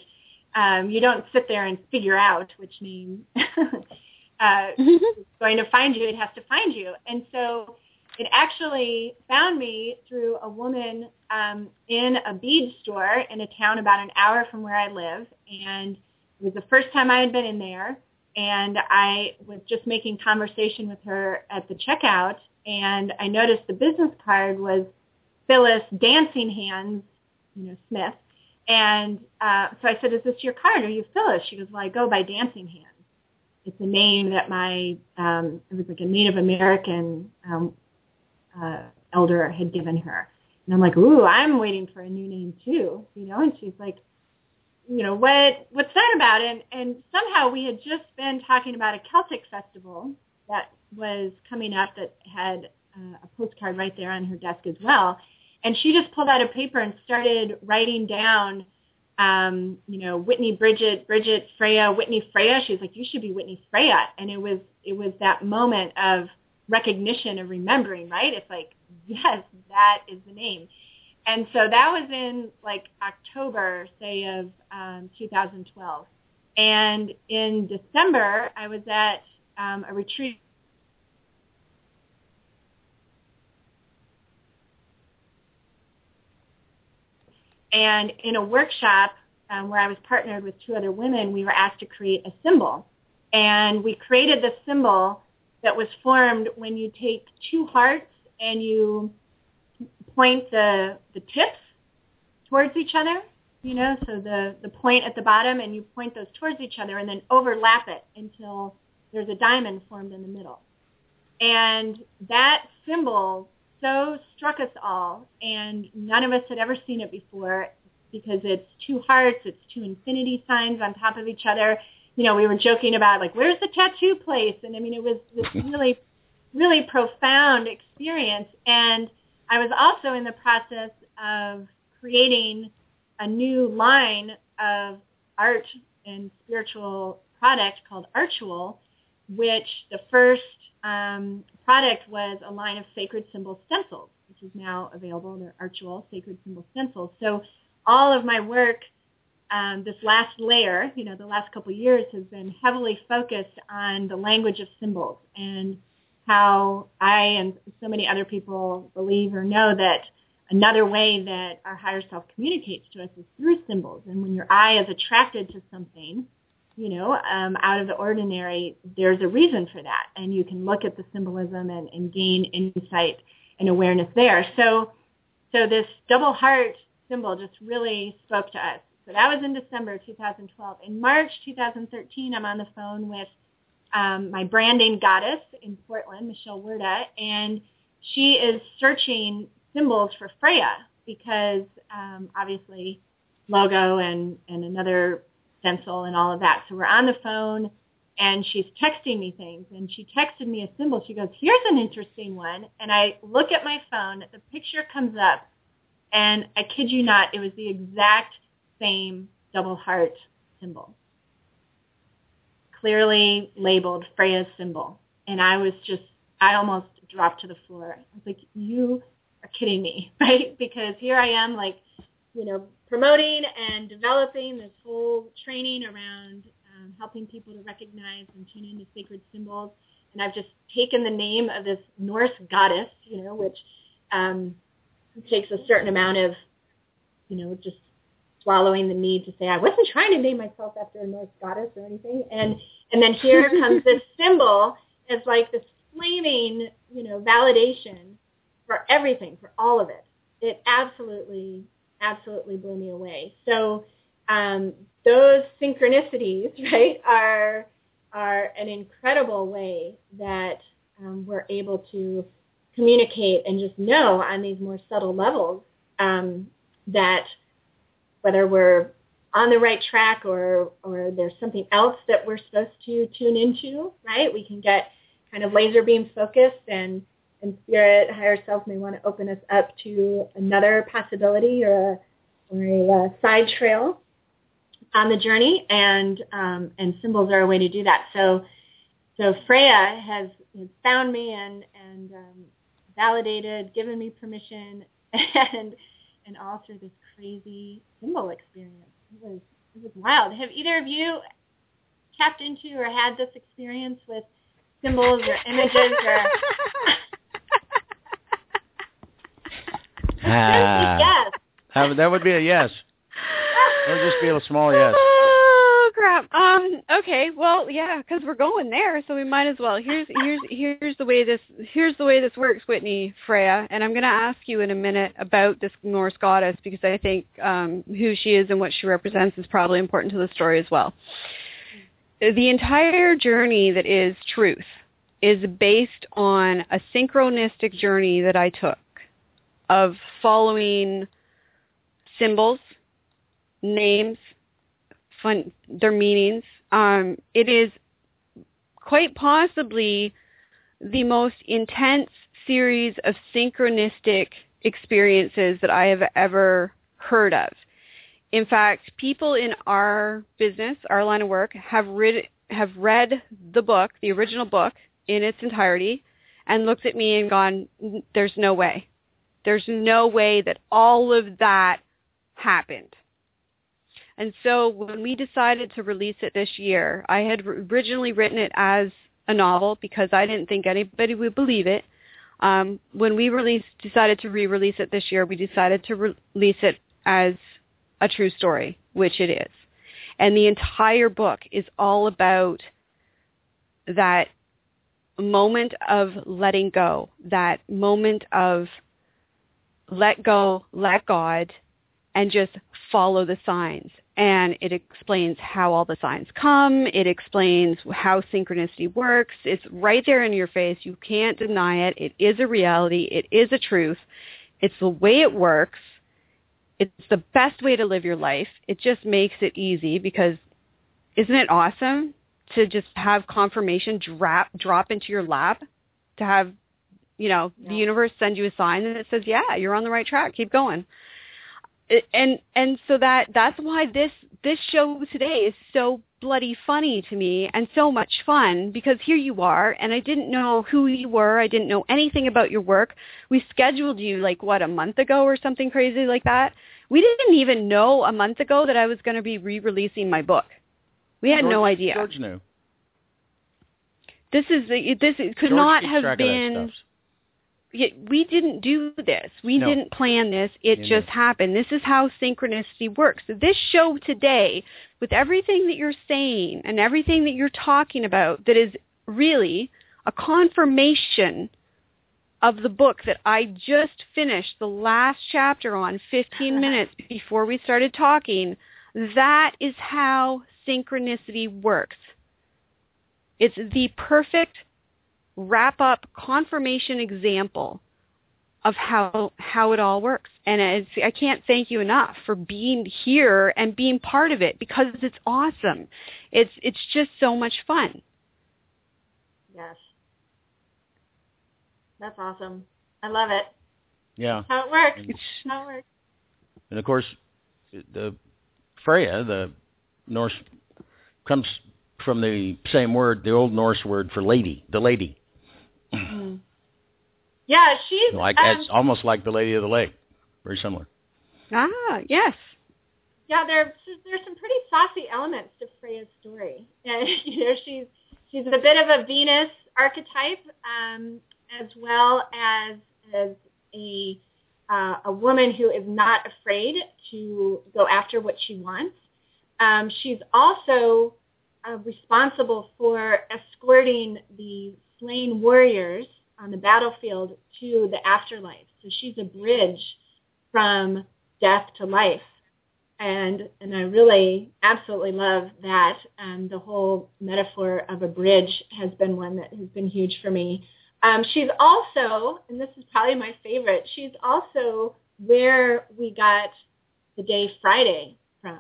Um, you don't sit there and figure out which name uh, is going to find you. It has to find you. And so it actually found me through a woman um, in a bead store in a town about an hour from where I live. And it was the first time I had been in there and I was just making conversation with her at the checkout, and I noticed the business card was Phyllis Dancing Hands, you know, Smith. And uh, so I said, is this your card? Are you Phyllis? She goes, well, I go by Dancing Hands. It's a name that my, um, it was like a Native American um, uh, elder had given her. And I'm like, ooh, I'm waiting for a new name too, you know, and she's like, you know, what what's that about? And and somehow we had just been talking about a Celtic festival that was coming up that had uh, a postcard right there on her desk as well. And she just pulled out a paper and started writing down, um, you know, Whitney Bridget, Bridget Freya, Whitney Freya. She was like, you should be Whitney Freya. And it was it was that moment of recognition of remembering, right? It's like, yes, that is the name. And so that was in like October, say, of um, 2012. And in December, I was at um, a retreat. And in a workshop um, where I was partnered with two other women, we were asked to create a symbol. And we created the symbol that was formed when you take two hearts and you point the, the tips towards each other, you know, so the, the point at the bottom and you point those towards each other and then overlap it until there's a diamond formed in the middle. And that symbol so struck us all, and none of us had ever seen it before because it's two hearts, it's two infinity signs on top of each other. You know, we were joking about like, where's the tattoo place? And I mean, it was this really, really profound experience. And I was also in the process of creating a new line of art and spiritual product called Artual, which the first um, product was a line of sacred symbol stencils, which is now available. They're Artual sacred symbol stencils. So all of my work um, this last layer, you know, the last couple years has been heavily focused on the language of symbols and how I and so many other people believe or know that another way that our higher self communicates to us is through symbols. And when your eye is attracted to something, you know, um, out of the ordinary, there's a reason for that. And you can look at the symbolism and, and gain insight and awareness there. So, so this double heart symbol just really spoke to us. So that was in December 2012. In March 2013, I'm on the phone with um, my branding goddess in Portland, Michelle Werda, and she is searching symbols for Freya because um, obviously logo and, and another stencil and all of that. So we're on the phone and she's texting me things and she texted me a symbol. She goes, here's an interesting one. And I look at my phone, the picture comes up and I kid you not, it was the exact same double heart symbol. Clearly labeled Freya's symbol. And I was just, I almost dropped to the floor. I was like, you are kidding me, right? Because here I am like, you know, promoting and developing this whole training around um, helping people to recognize and tune into sacred symbols. And I've just taken the name of this Norse goddess, you know, which um, takes a certain amount of, you know, just swallowing the need to say I wasn't trying to name myself after a Norse goddess or anything. And and then here comes this symbol as like this flaming, you know, validation for everything, for all of it. It absolutely, absolutely blew me away. So um, those synchronicities, right, are are an incredible way that um, we're able to communicate and just know on these more subtle levels um, that whether we're on the right track or or there's something else that we're supposed to tune into, right? We can get kind of laser beam focused and and spirit higher self may want to open us up to another possibility or a, or a uh, side trail on the journey and um, and symbols are a way to do that. So so Freya has found me and and um, validated, given me permission, and and all through this crazy symbol experience. It was it was wild. Have either of you tapped into or had this experience with symbols or images or? Ah, yes. that, that would be a yes. It would just be a small yes. Crap. Um. Okay. Well, yeah, because we're going there, so we might as well. Here's here's here's the way this here's the way this works, Whitney Freya, and I'm going to ask you in a minute about this Norse goddess because I think um, who she is and what she represents is probably important to the story as well. The entire journey that is truth is based on a synchronistic journey that I took of following symbols, names, fun, their meanings. Um, it is quite possibly the most intense series of synchronistic experiences that I have ever heard of. In fact, people in our business, our line of work, have read have read the book, the original book, in its entirety, and looked at me and gone, "There's no way. There's no way that all of that happened." And so when we decided to release it this year, I had originally written it as a novel because I didn't think anybody would believe it. Um, when we released, decided to re-release it this year, we decided to re- release it as a true story, which it is. And the entire book is all about that moment of letting go, that moment of let go, let God, and just follow the signs and it explains how all the signs come. It explains how synchronicity works. It's right there in your face. You can't deny it. It is a reality. It is a truth. It's the way it works. It's the best way to live your life. It just makes it easy because isn't it awesome to just have confirmation drop drop into your lap to have you know yeah. the universe send you a sign that says yeah you're on the right track keep going and and so that that's why this this show today is so bloody funny to me and so much fun because here you are and I didn't know who you were. I didn't know anything about your work. We scheduled you like what a month ago or something crazy like that. We didn't even know a month ago that I was going to be re-releasing my book. We had George, no idea. George knew. This is this could George not have been we didn't do this. We no. didn't plan this. It You just knew. happened. This is how synchronicity works. So this show today, with everything that you're saying and everything that you're talking about, that is really a confirmation of the book that I just finished the last chapter on 15 minutes before we started talking, that is how synchronicity works. It's the perfect wrap up confirmation example of how how it all works. And it's, I can't thank you enough for being here and being part of it because it's awesome. It's it's just so much fun. Yes. That's awesome. I love it. Yeah. How it works. And- How it works. And of course, the Freya, the Norse, comes from the same word, the Old Norse word for lady, the lady. Mm. Yeah, she's Like um, it's almost like the Lady of the Lake. Very similar. Ah, yes. yeah, there there's some pretty saucy elements to Freya's story. And you know, she's she's a bit of a Venus archetype, um, as well as as a uh, a woman who is not afraid to go after what she wants. Um, she's also uh, responsible for escorting the warriors on the battlefield to the afterlife. So she's a bridge from death to life. And and I really absolutely love that. Um, the whole metaphor of a bridge has been one that has been huge for me. Um, she's also, and this is probably my favorite, she's also where we got the day Friday from.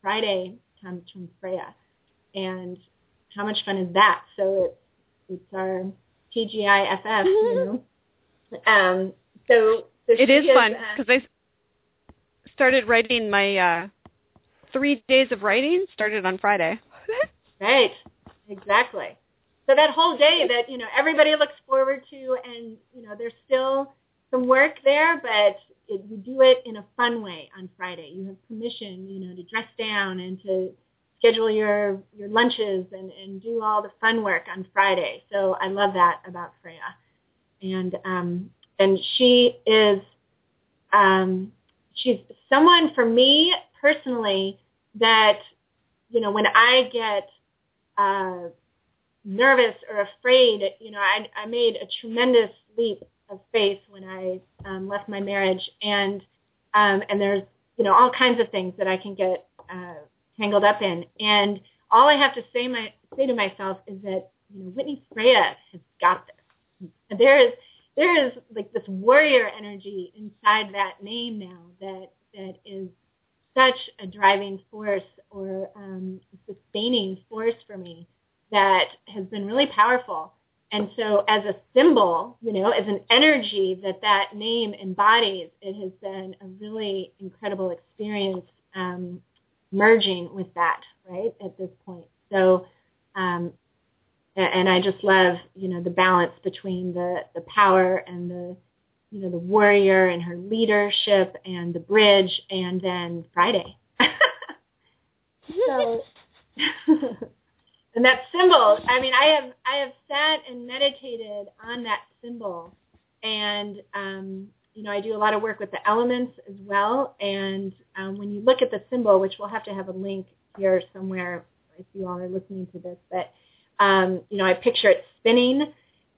Friday comes from Freya. And how much fun is that? So it's it's our TGIFF, you know. Um, so, so It is fun uh, because I s- started writing my uh, three days of writing started on Friday. Right. Exactly. So that whole day that, you know, everybody looks forward to and, you know, there's still some work there, but it, you do it in a fun way on Friday. You have permission, you know, to dress down and to schedule your, your lunches and, and do all the fun work on Friday. So I love that about Freya. And, um, and she is, um, she's someone for me personally that, you know, when I get, uh, nervous or afraid, you know, I, I made a tremendous leap of faith when I um, left my marriage, and um, and there's you know all kinds of things that I can get uh, tangled up in, and all I have to say my say to myself is that you know Whitney Freya has got this. There is there is like this warrior energy inside that name now that that is such a driving force or um, sustaining force for me that has been really powerful. And so as a symbol, you know, as an energy that that name embodies, it has been a really incredible experience um, merging with that, right, at this point. So, um, and, I just love, you know, the balance between the, the power and the, you know, the warrior and her leadership and the bridge and then Friday. so and that symbol i mean i have i have sat and meditated on that symbol and um you know i do a lot of work with the elements as well and um, when you look at the symbol which we'll have to have a link here somewhere if you all are listening to this but um you know i picture it spinning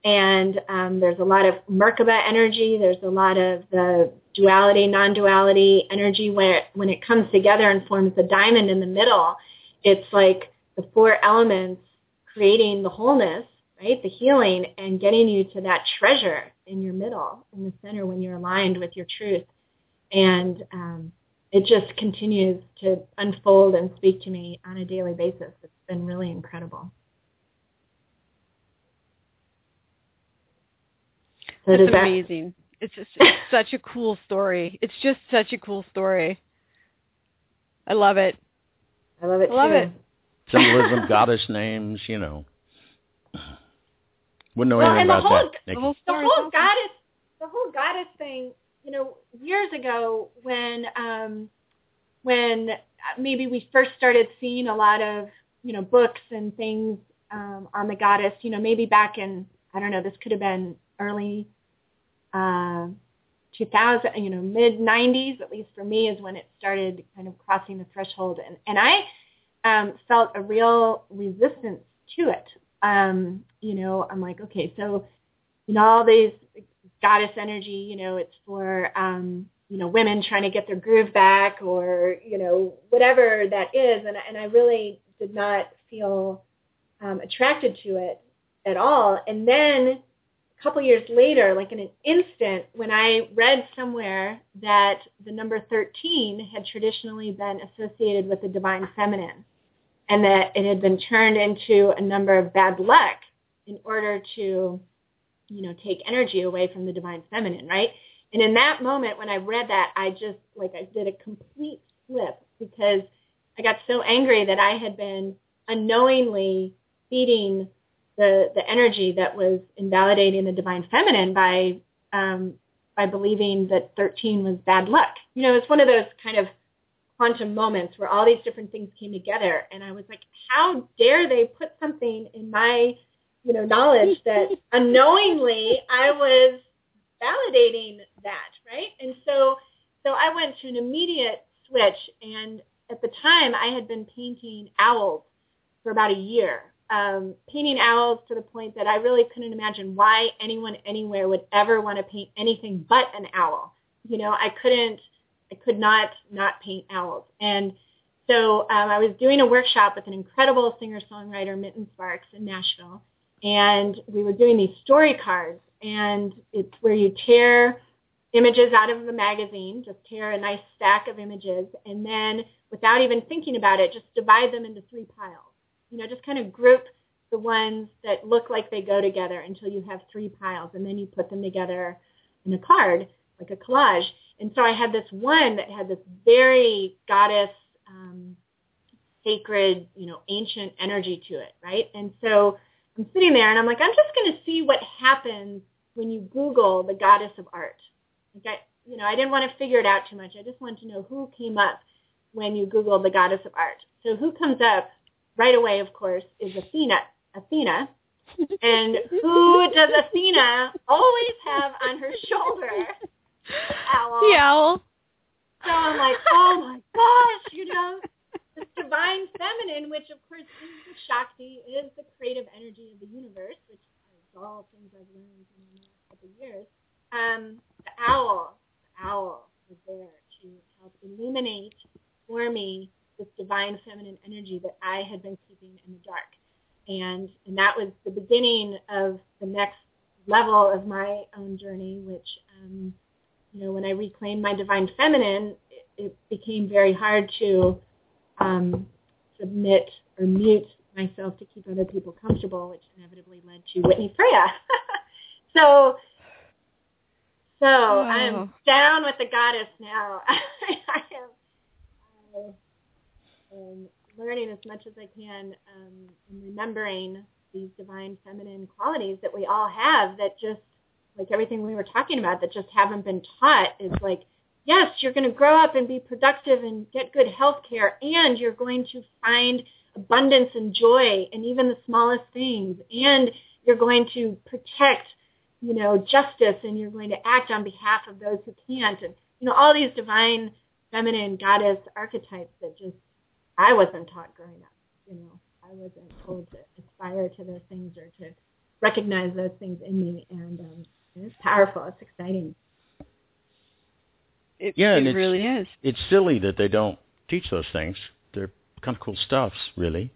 and um, there's a lot of Merkaba energy. There's a lot of the duality, non-duality energy when it, when it comes together and forms the diamond in the middle, it's like the four elements creating the wholeness, right? The healing and getting you to that treasure in your middle, in the center when you're aligned with your truth. And um, it just continues to unfold and speak to me on a daily basis. It's been really incredible. So That's amazing. It's just it's such a cool story. It's just such a cool story. I love it. I love it. I love too. it. Symbolism, goddess names, you know. Wouldn't know well, anything and about the whole, that. The whole, the whole goddess, the whole goddess thing. You know, years ago when um, when maybe we first started seeing a lot of you know books and things um, on the goddess. You know, maybe back in I don't know. This could have been early uh, 2000, you know, mid 90s, at least for me, is when it started kind of crossing the threshold. And, and I um, felt a real resistance to it. Um, you know, I'm like, okay, so, you know, all these goddess energy, you know, it's for, um, you know, women trying to get their groove back or, you know, whatever that is. And, and I really did not feel um, attracted to it at all. And then a couple years later, like in an instant, when I read somewhere that the number 13 had traditionally been associated with the divine feminine and that it had been turned into a number of bad luck in order to, you know, take energy away from the divine feminine, right? And in that moment when I read that, I just, like, I did a complete flip because I got so angry that I had been unknowingly feeding the the energy that was invalidating the divine feminine by um, by believing that 13 was bad luck. You know, it's one of those kind of quantum moments where all these different things came together, and I was like, how dare they put something in my you know knowledge that unknowingly I was validating that, right? And so so I went to an immediate switch, and at the time I had been painting owls for about a year um, painting owls to the point that I really couldn't imagine why anyone anywhere would ever want to paint anything but an owl. You know, I couldn't, I could not not paint owls. And so um, I was doing a workshop with an incredible singer-songwriter, Mitten Sparks, in Nashville, and we were doing these story cards, and it's where you tear images out of the magazine, just tear a nice stack of images, and then without even thinking about it, just divide them into three piles you know, just kind of group the ones that look like they go together until you have three piles, and then you put them together in a card, like a collage. And so I had this one that had this very goddess, um, sacred, you know, ancient energy to it, right? And so I'm sitting there, and I'm like, I'm just going to see what happens when you Google the goddess of art. Okay, you know, I didn't want to figure it out too much. I just wanted to know who came up when you Google the goddess of art. So who comes up right away, of course, is Athena. Athena. And who does Athena always have on her shoulder? Owl. The owl. So I'm like, oh my gosh, you know, this divine feminine, which of course is the Shakti, is the creative energy of the universe, which is all things I've learned in the last couple of years. Um, the owl, the owl is there to help illuminate for me this divine feminine energy that I had been keeping in the dark. And, and that was the beginning of the next level of my own journey, which, um, you know, when I reclaimed my divine feminine, it, it became very hard to um, submit or mute myself to keep other people comfortable, which inevitably led to Whitney Freya. so, so oh. I'm down with the goddess now. I am. I, and learning as much as I can um, and remembering these divine feminine qualities that we all have that just like everything we were talking about that just haven't been taught is like yes you're going to grow up and be productive and get good health care and you're going to find abundance and joy in even the smallest things and you're going to protect you know justice and you're going to act on behalf of those who can't and you know all these divine feminine goddess archetypes that just I wasn't taught growing up. You know, I wasn't told to aspire to those things or to recognize those things in me, and um, it's powerful. It's exciting. It, Yeah, and it really is. It's silly that they don't teach those things. They're kind of cool stuffs, really.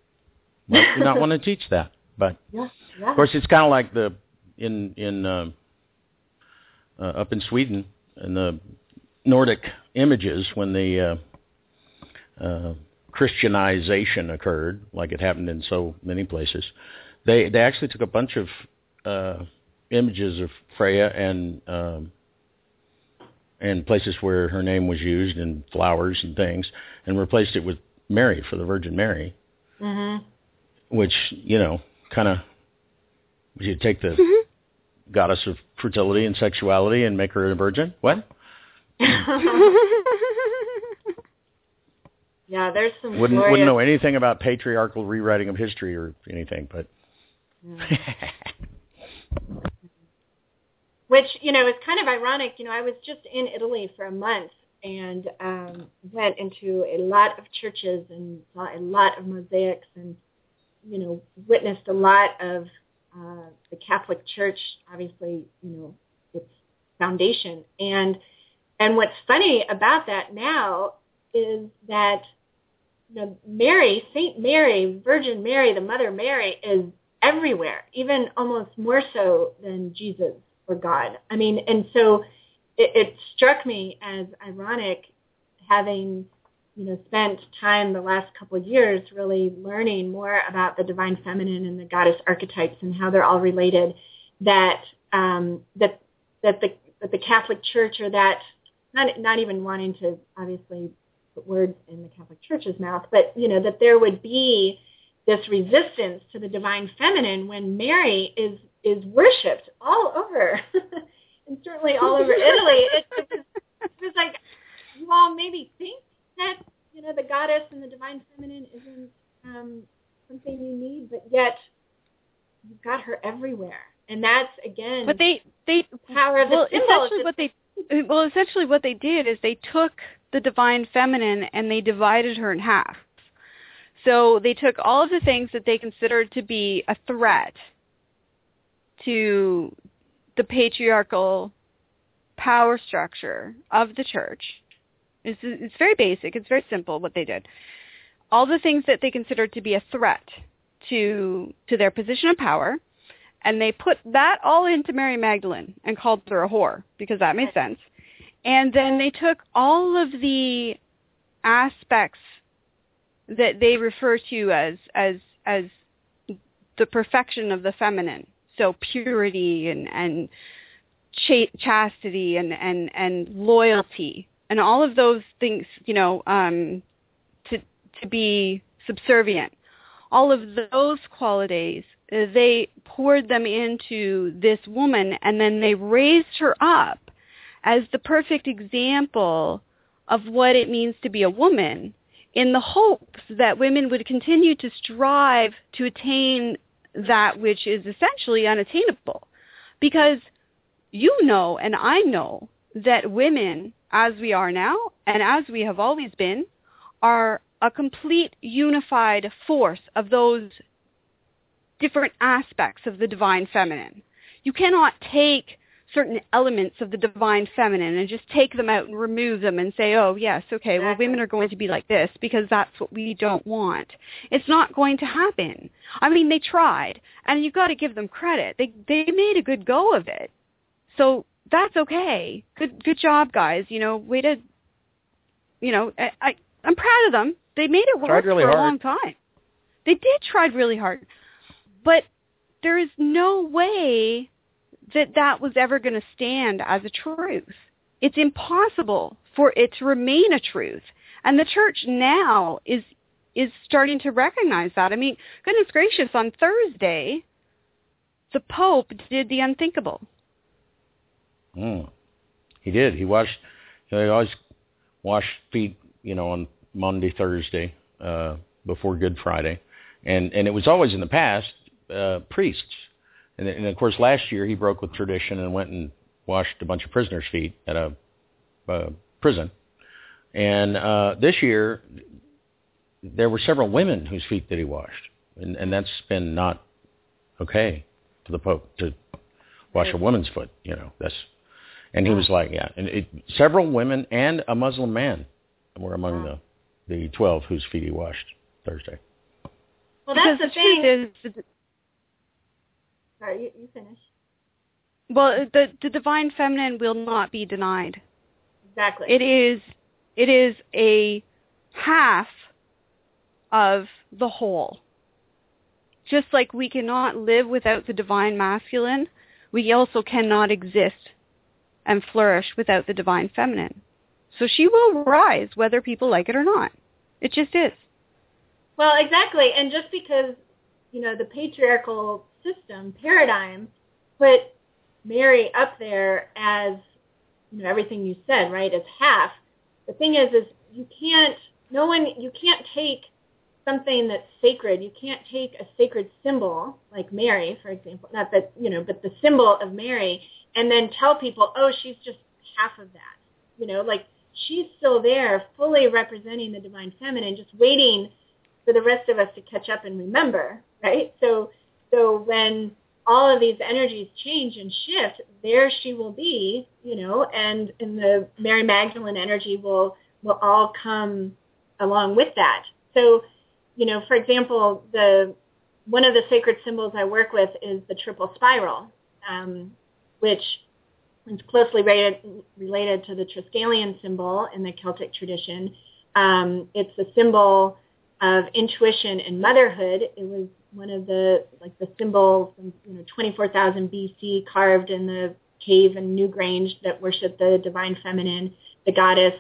Why do you not want to teach that? But Yeah. Yeah. of course, it's kind of like the in in um, uh, up in Sweden in the Nordic images when the uh, uh, Christianization occurred, like it happened in so many places. They they actually took a bunch of uh, images of Freya and um, and places where her name was used and flowers and things, and replaced it with Mary for the Virgin Mary, Mhm. which you know kind of you take the goddess of fertility and sexuality and make her a virgin. What? yeah, there's some Wouldn't glorious wouldn't know anything about patriarchal rewriting of history or anything, but which you know is kind of ironic. You know, I was just in Italy for a month and um, went into a lot of churches and saw a lot of mosaics and you know witnessed a lot of uh, the Catholic Church. Obviously, you know its foundation and and what's funny about that now is that know Mary, Saint Mary, Virgin Mary, the Mother Mary is everywhere, even almost more so than Jesus or God. I mean, and so it, it struck me as ironic having you know spent time the last couple of years really learning more about the divine feminine and the goddess archetypes and how they're all related that um, that that the that the Catholic Church or that not not even wanting to obviously put words in the Catholic Church's mouth, but you know that there would be this resistance to the divine feminine when Mary is is worshipped all over, and certainly all over Italy. It, it, was, it was like you all maybe think that you know the goddess and the divine feminine isn't um, something you need, but yet you've got her everywhere, and that's again But they they power of the well, symbol. essentially what they well essentially what they did is they took the divine feminine and they divided her in half. So they took all of the things that they considered to be a threat to the patriarchal power structure of the church. It's, it's very basic. It's very simple what they did. All the things that they considered to be a threat to to their position of power, and they put that all into Mary Magdalene and called her a whore because that made sense. And then they took all of the aspects that they refer to as as as the perfection of the feminine, so purity and and cha- chastity and and and loyalty and all of those things, you know, um, to to be subservient. All of those qualities, uh, they poured them into this woman, and then they raised her up as the perfect example of what it means to be a woman in the hopes that women would continue to strive to attain that which is essentially unattainable. Because you know and I know that women, as we are now and as we have always been, are a complete unified force of those different aspects of the divine feminine. You cannot take certain elements of the divine feminine and just take them out and remove them and say, oh, yes, okay, well, women are going to be like this because that's what we don't want. It's not going to happen. I mean, they tried, and you've got to give them credit. They they made a good go of it. So that's okay. Good good job, guys. You know, way to, you know, I, I I'm proud of them. They made it work really for a long time. They did try really hard, but there is no way that that was ever going to stand as a truth. It's impossible for it to remain a truth. And the church now is is starting to recognize that. I mean, goodness gracious, on Thursday, the Pope did the unthinkable. Mm. He did. He washed. He always washed feet, you know, on Maundy, Thursday, uh, before Good Friday, and and it was always in the past uh, priests, and, and of course last year he broke with tradition and went and washed a bunch of prisoners' feet at a, a prison, and uh, this year there were several women whose feet that he washed, and and that's been not okay for the Pope to wash a woman's foot. You know, that's And he was like, yeah, and it, several women and a Muslim man were among the the twelve whose feet he washed Thursday. Well, that's because the truth thing. is, the- Sorry, you, you finish. well, uh, the the divine feminine will not be denied. Exactly. It is it is a half of the whole. Just like we cannot live without the divine masculine, we also cannot exist and flourish without the divine feminine. So she will rise whether people like it or not. It just is. Well, exactly. And just because, you know, the patriarchal system paradigm put Mary up there as, you know, everything you said, right, as half, the thing is, is you can't, no one, you can't take something that's sacred. You can't take a sacred symbol like Mary, for example, not that, you know, but the symbol of Mary and then tell people, oh, she's just half of that. You know, like she's still there fully representing the divine feminine, just waiting for the rest of us to catch up and remember, right? So, so when all of these energies change and shift, there she will be, you know, and, and the Mary Magdalene energy will, will all come along with that. So, you know, for example, the, one of the sacred symbols I work with is the triple spiral, um, which is closely related, related to the Triskelion symbol in the Celtic tradition. Um, it's a symbol of intuition and motherhood. It was one of the like the symbols from you know 24,000 BC carved in the cave in Newgrange that worshiped the divine feminine, the goddess.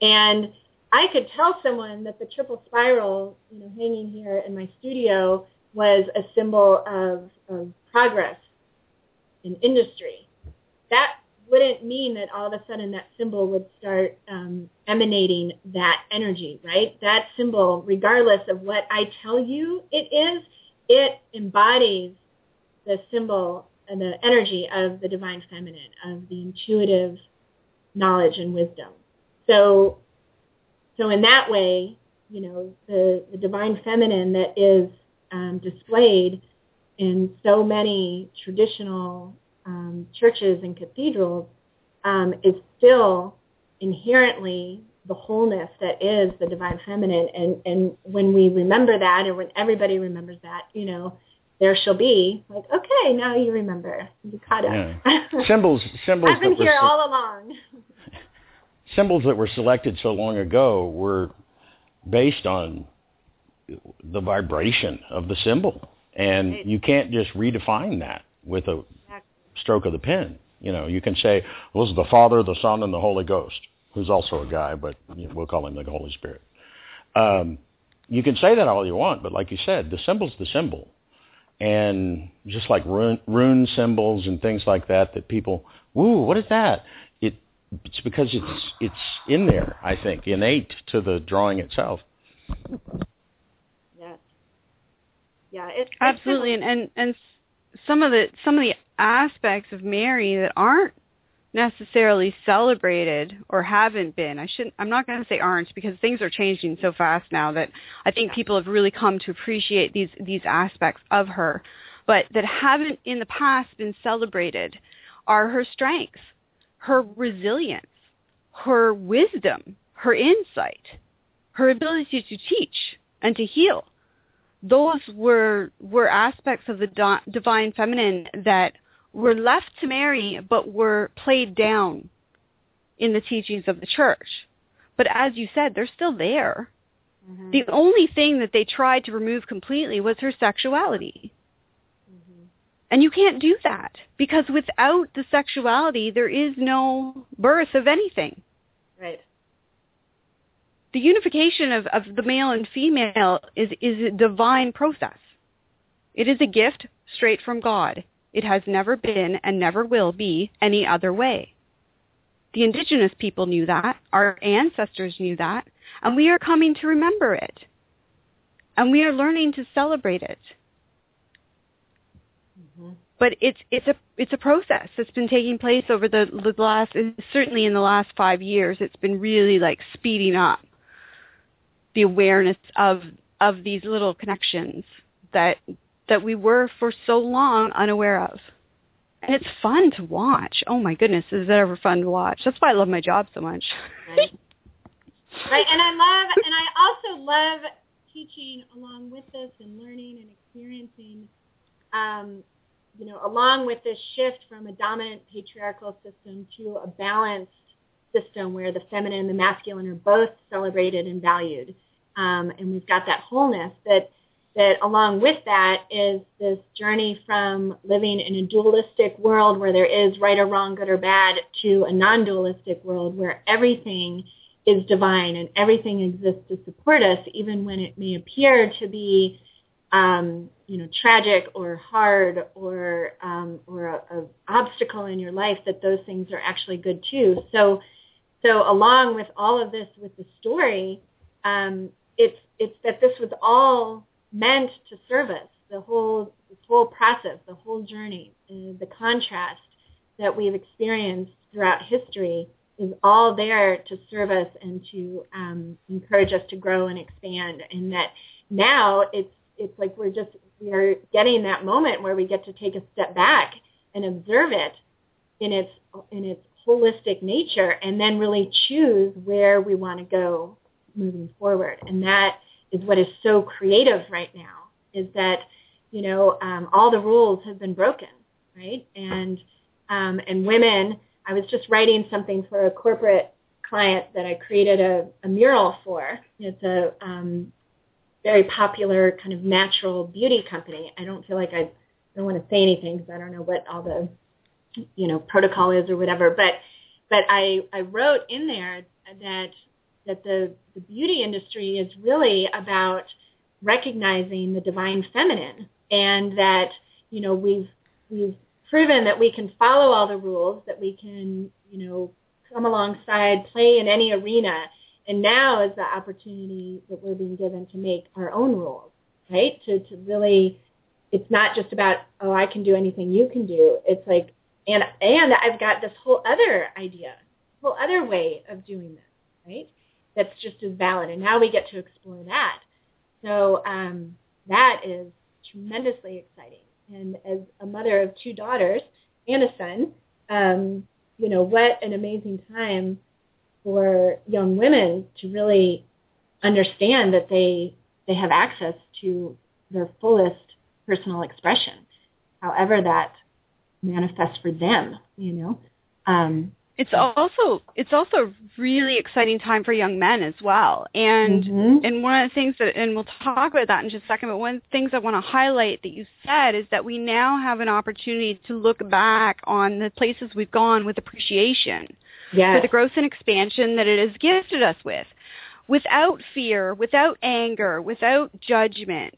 And I could tell someone that the triple spiral, you know, hanging here in my studio was a symbol of, of progress in industry. That wouldn't mean that all of a sudden that symbol would start um, emanating that energy, right? That symbol, regardless of what I tell you it is, it embodies the symbol and the energy of the divine feminine, of the intuitive knowledge and wisdom. So, so in that way, you know, the, the divine feminine that is um, displayed in so many traditional um, churches and cathedrals um, is still inherently the wholeness that is the divine feminine. And, and when we remember that, or when everybody remembers that, you know, there shall be like, okay, now you remember. You caught up. Yeah. Symbols, symbols I've been here se- all along. symbols that were selected so long ago were based on the vibration of the symbol, and you can't just redefine that with a stroke of the pen. You know, you can say, well, this is the Father, the Son, and the Holy Ghost, who's also a guy, but you know, we'll call him the Holy Spirit. Um, you can say that all you want, but like you said, the symbol's the symbol. And just like rune, rune symbols and things like that, that people, woo, what is that? It, it's because it's it's in there, I think, innate to the drawing itself. Yes. Yeah, it's Absolutely, and, and and some of the some of the aspects of Mary that aren't necessarily celebrated or haven't been. I shouldn't. I'm not going to say aren't because things are changing so fast now that I think people have really come to appreciate these these aspects of her, but that haven't in the past been celebrated are her strengths, her resilience, her wisdom, her insight, her ability to teach and to heal those were were aspects of the divine feminine that were left to Mary, but were played down in the teachings of the church. But as you said, they're still there. Mhm. The only thing that they tried to remove completely was her sexuality. Mhm. And you can't do that because without the sexuality, there is no birth of anything. Right. the unification of, of the male and female is, is a divine process. It is a gift straight from God. It has never been and never will be any other way. The indigenous people knew that. Our ancestors knew that. And we are coming to remember it. And we are learning to celebrate it. Mhm. But it's it's a it's a process that's been taking place over the, the last certainly in the last five years. It's been really like speeding up the awareness of of these little connections that that we were for so long unaware of. and it's fun to watch. Oh my goodness, is it ever fun to watch? That's why I love my job so much. Right. right. And I love, and I also love teaching along with this and learning and experiencing, um, you know, along with this shift from a dominant patriarchal system to a balanced system where the feminine and the masculine are both celebrated and valued. Um, and we've got that wholeness that that along with that is this journey from living in a dualistic world where there is right or wrong, good or bad, to a non-dualistic world where everything is divine and everything exists to support us, even when it may appear to be, um, you know, tragic or hard or um, or a, a obstacle in your life. That those things are actually good too. So, so along with all of this, with the story, um, it's it's that this was all meant to serve us. The whole this whole process, the whole journey, the contrast that we've experienced throughout history is all there to serve us and to um, encourage us to grow and expand. And that now it's it's like we're just we're getting that moment where we get to take a step back and observe it in its in its holistic nature, and then really choose where we want to go moving forward. And that is what is so creative right now. Is that you know um, all the rules have been broken, right? And um, and women I was just writing something for a corporate client that I created a, a mural for. It's a um, very popular kind of natural beauty company. I don't feel like I don't want to say anything because I don't know what all the you know protocol is or whatever. But but I I wrote in there that that the the beauty industry is really about recognizing the divine feminine and that you know we've we've proven that we can follow all the rules, that we can, you know, come alongside, play in any arena. And now is the opportunity that we're being given to make our own rules, right? To, to really, it's not just about, oh, I can do anything you can do. It's like, and, and I've got this whole other idea, whole other way of doing this, right? That's just as valid. And now we get to explore that. So um, that is tremendously exciting and as a mother of two daughters and a son, um, you know, what an amazing time for young women to really understand that they they have access to their fullest personal expression, however that manifests for them, you know. Um, it's also it's also a really exciting time for young men as well. And mm-hmm. and one of the things that and we'll talk about that in just a second, but one of the things I want to highlight that you said is that we now have an opportunity to look back on the places we've gone with appreciation yes. for the growth and expansion that it has gifted us with. Without fear, without anger, without judgment,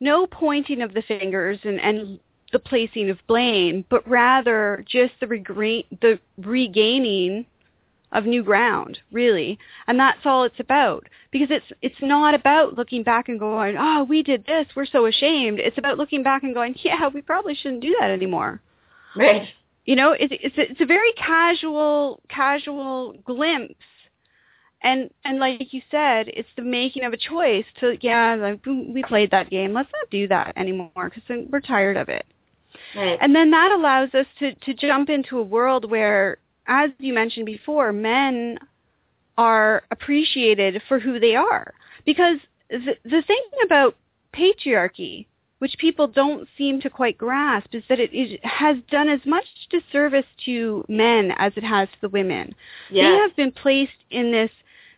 no pointing of the fingers and, and the placing of blame, but rather just the, regra- the regaining of new ground, really. And that's all it's about. Because it's it's not about looking back and going, oh, we did this, we're so ashamed. It's about looking back and going, yeah, we probably shouldn't do that anymore. Right. You know, it's it's a, it's a very casual casual glimpse and and like you said, it's the making of a choice to yeah, like we played that game. Let's not do that anymore because we're tired of it. Right. And then that allows us to, to jump into a world where, as you mentioned before, men are appreciated for who they are. Because the, the thing about patriarchy, which people don't seem to quite grasp, is that it, it has done as much disservice to men as it has to the women. Yes. They have been placed in this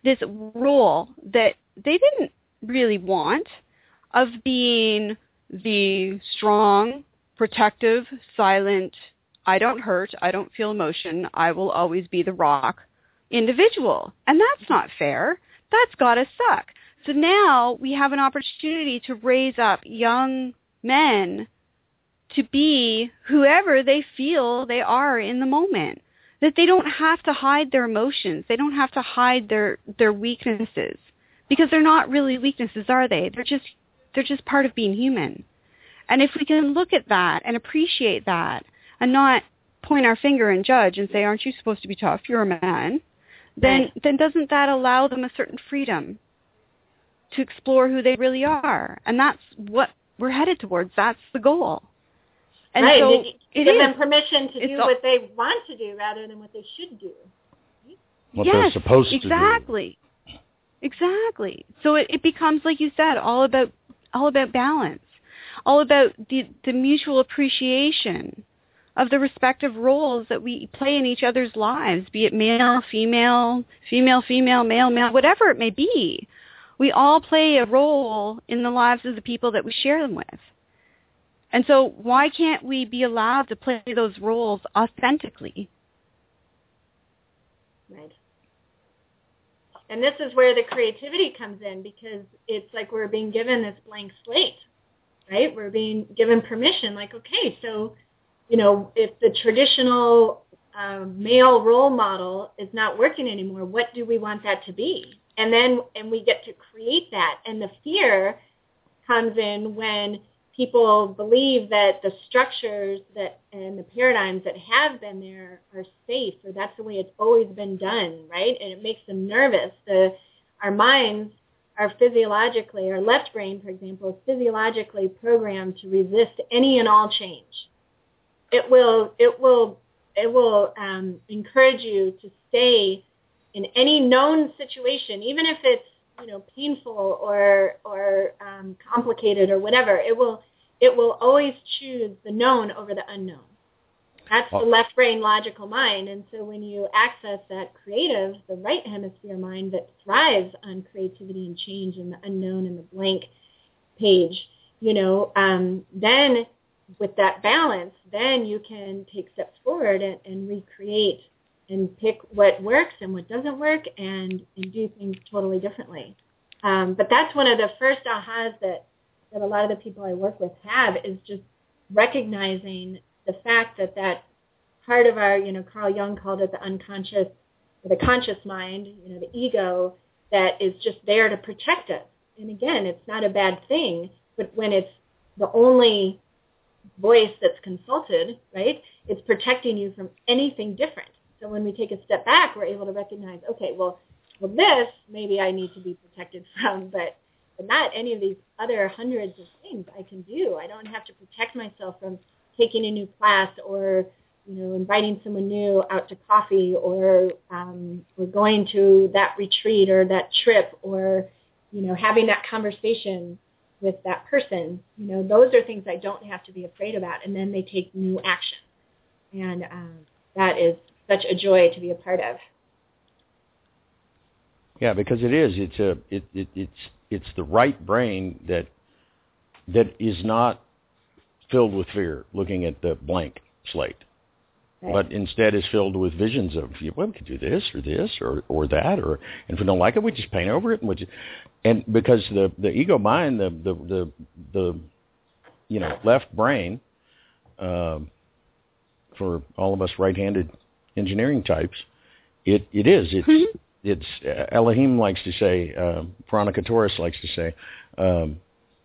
this role that they didn't really want of being the strong, protective, silent, I don't hurt, I don't feel emotion, I will always be the rock individual. And that's not fair. That's got to suck. So now we have an opportunity to raise up young men to be whoever they feel they are in the moment. That they don't have to hide their emotions. They don't have to hide their, their weaknesses. Because they're not really weaknesses, are they? They're just they're just part of being human. And if we can look at that and appreciate that and not point our finger and judge and say, aren't you supposed to be tough? You're a man. Then, right. then doesn't that allow them a certain freedom to explore who they really are? And that's what we're headed towards. That's the goal. And right. so They it give is. them permission to It's do all- what they want to do rather than what they should do. What yes, they're supposed to do. exactly. Exactly. So it, it becomes, like you said, all about all about balance, all about the the mutual appreciation of the respective roles that we play in each other's lives, be it male, female, female, female, male, male, whatever it may be. We all play a role in the lives of the people that we share them with. And so why can't we be allowed to play those roles authentically? Right. And this is where the creativity comes in because it's like we're being given this blank slate, right? We're being given permission, like, okay, so, you know, if the traditional um, male role model is not working anymore, what do we want that to be? And then, and we get to create that. And the fear comes in when people believe that the structures that and the paradigms that have been there are safe or that's the way it's always been done, right? And it makes them nervous. The our minds are physiologically, our left brain, for example, is physiologically programmed to resist any and all change. It will it will it will um, encourage you to stay in any known situation, even if it's you know painful or or um, complicated or whatever. It will it will always choose the known over the unknown. That's the Oh. left brain logical mind. And so when you access that creative, the right hemisphere mind that thrives on creativity and change and the unknown and the blank page, you know, um, then with that balance, then you can take steps forward and, and recreate and pick what works and what doesn't work and, and do things totally differently. Um, but that's one of the first ahas that, that a lot of the people I work with have is just recognizing the fact that that part of our, you know, Carl Jung called it the unconscious, the conscious mind, you know, the ego that is just there to protect us. And again, it's not a bad thing, but when it's the only voice that's consulted, right, it's protecting you from anything different. So when we take a step back, we're able to recognize, okay, well, well, this maybe I need to be protected from, but but not any of these other hundreds of things I can do. I don't have to protect myself from taking a new class or you know inviting someone new out to coffee or um, or going to that retreat or that trip or you know having that conversation with that person. You know those are things I don't have to be afraid about, and then they take new action, and um, that is such a joy to be a part of. Yeah, because it is. It's a it, it it's it's the right brain that that is not filled with fear looking at the blank slate. Right. But instead is filled with visions of well, we could do this or this or or that or and if we don't like it, we just paint over it and we just, and because the the ego mind, the the the, the you know left brain, um, for all of us right-handed engineering types, it it is it's it's uh, Elohim likes to say, uh, Veronica Torres likes to say um,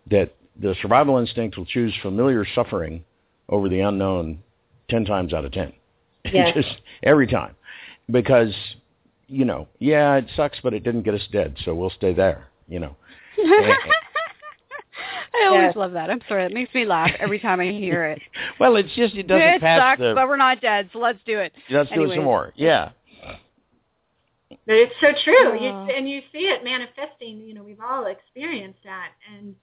that the survival instinct will choose familiar suffering over the unknown ten times out of ten. Yes. Just every time, because you know, yeah, it sucks, but it didn't get us dead, so we'll stay there. You know, I always Yes. love that. I'm sorry, it makes me laugh every time I hear it. well, it's just it doesn't it pass sucks, the. but we're not dead, so let's do it. let's do it some more. Yeah, But it's so true. You, oh. and you see it manifesting. You know, we've all experienced that. And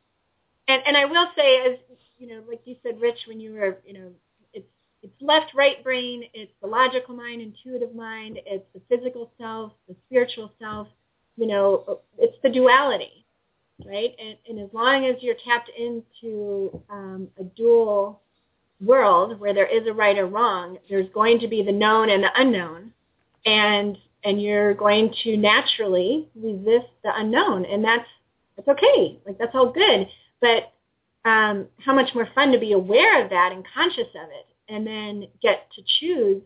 and and I will say, as you know, like you said, Rich, when you were, you know, it's it's left, right brain. It's the logical mind, intuitive mind. It's the physical self, the spiritual self. You know, it's the duality, right? And, and as long as you're tapped into um, a dual world where there is a right or wrong, there's going to be the known and the unknown, and and you're going to naturally resist the unknown, and that's that's okay. Like that's all good. But um, how much more fun to be aware of that and conscious of it, and then get to choose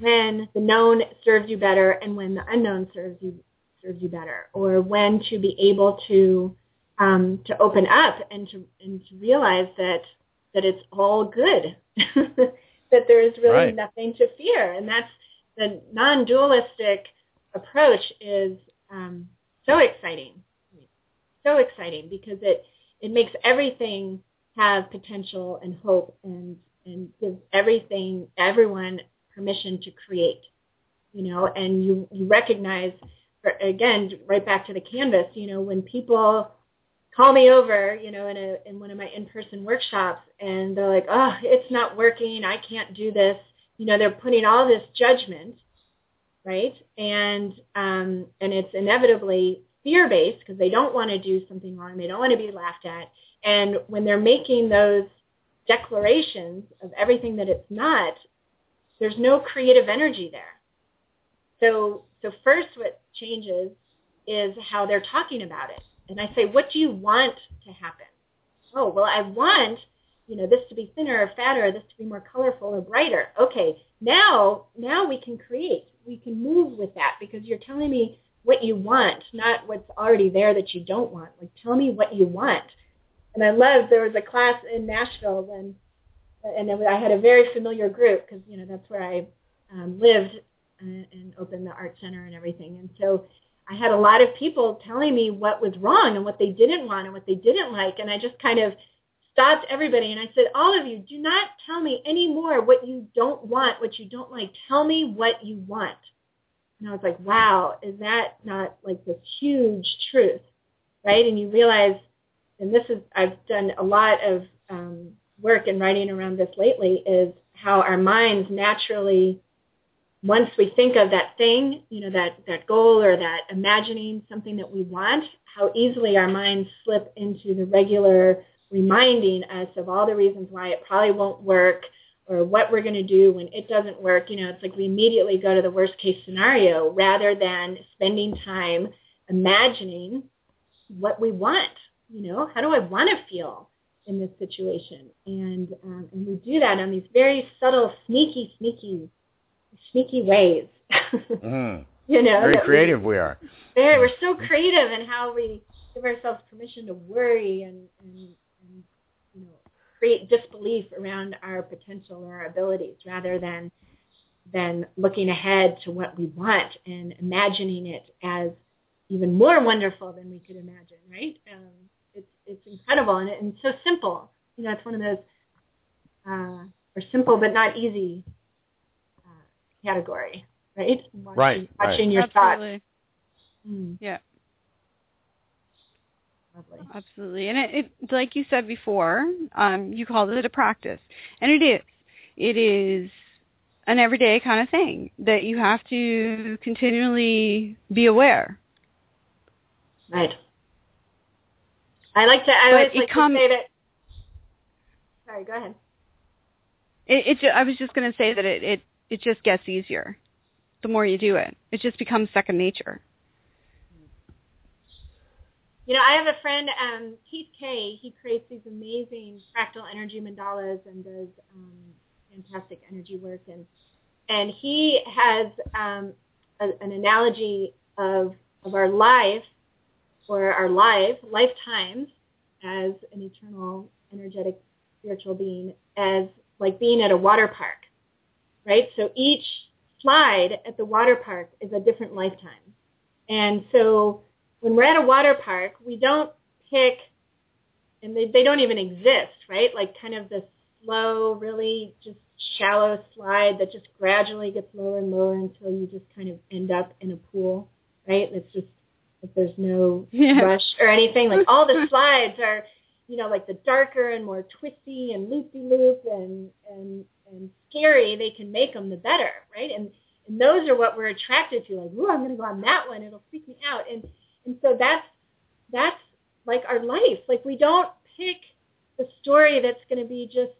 when the known serves you better and when the unknown serves you serves you better, or when to be able to um, to open up and to and to realize that that it's all good, that there is really Right. nothing to fear, and that's the non-dualistic approach is um, so exciting, so exciting because it it makes everything have potential and hope and and gives everything, everyone permission to create, you know, and you, you recognize, again, right back to the canvas, you know, when people call me over, you know, in a in one of my in-person workshops, and they're like, "Oh, it's not working. I can't do this." You know, they're putting all this judgment, right? And um, and it's inevitably fear-based because they don't want to do something wrong. They don't want to be laughed at. And when they're making those declarations of everything that it's not, there's no creative energy there. So so first, what changes is how they're talking about it and I say, what do you want to happen? Oh, well, I want, you know, this to be thinner or fatter, or this to be more colorful or brighter. Okay, now, now we can create. We can move with that because you're telling me what you want, not what's already there that you don't want. Like, tell me what you want. And I love, there was a class in Nashville when, and I had a very familiar group because, you know, that's where I um, lived and, and opened the art center and everything. And so I had a lot of people telling me what was wrong and what they didn't want and what they didn't like. And I just kind of stopped everybody and I said, all of you, do not tell me anymore what you don't want, what you don't like. Tell me what you want. And I was like, wow, is that not like this huge truth, right? And you realize, and this is, I've done a lot of um, work and writing around this lately, is how our minds naturally once we think of that thing, you know, that, that goal or that imagining something that we want, how easily our minds slip into the regular reminding us of all the reasons why it probably won't work or what we're going to do when it doesn't work. You know, it's like we immediately go to the worst case scenario rather than spending time imagining what we want. You know, how do I want to feel in this situation? And, um, and we do that on these very subtle, sneaky, sneaky sneaky ways. mm-hmm. You know, very creative we, we are. Very, we're so creative in how we give ourselves permission to worry and, and, and you know create disbelief around our potential or our abilities, rather than than looking ahead to what we want and imagining it as even more wonderful than we could imagine. Right? Um, it's it's incredible and, and so simple. You know, it's one of those uh, or simple but not easy category, right? Watching, right. Watching right. your Absolutely. thoughts. Mm. Yeah. Lovely. Absolutely. And it, it, like you said before, um, you called it a practice. And it is. It is an everyday kind of thing that you have to continually be aware. Right. I like to, I but always like com- to say that, sorry, go ahead. It, it, I was just going to say that it, it it just gets easier the more you do it. It just becomes second nature. You know, I have a friend, um, Keith Kay. He creates these amazing fractal energy mandalas and does um, fantastic energy work. And and he has um, a, an analogy of of our life or our life lifetimes as an eternal energetic spiritual being as like being at a water park right? So each slide at the water park is a different lifetime. And so when we're at a water park, we don't pick, and they, they don't even exist, right? Like kind of the slow, really just shallow slide that just gradually gets lower and lower until you just kind of end up in a pool, right? It's just, if there's no yeah. rush or anything, like all the slides are, you know, like the darker and more twisty and loopy-loop and, and and scary they can make them, the better, right? And and those are what we're attracted to. Like, ooh, I'm going to go on that one. It'll freak me out. And and so that's that's like our life. Like we don't pick the story that's going to be just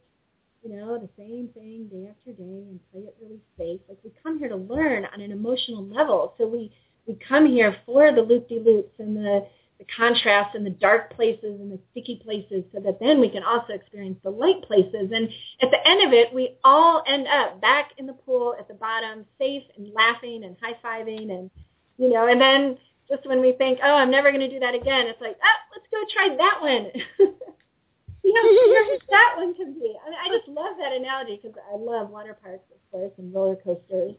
you know the same thing day after day and play it really safe. Like we come here to learn on an emotional level. So we we come here for the loop-de-loops and the the contrast and the dark places and the sticky places so that then we can also experience the light places. And at the end of it, we all end up back in the pool at the bottom, safe and laughing and high-fiving and, you know, and then just when we think, oh, I'm never going to do that again, it's like, oh, let's go try that one. you know, that one can be. I, mean, I just love that analogy because I love water parks, of course, and roller coasters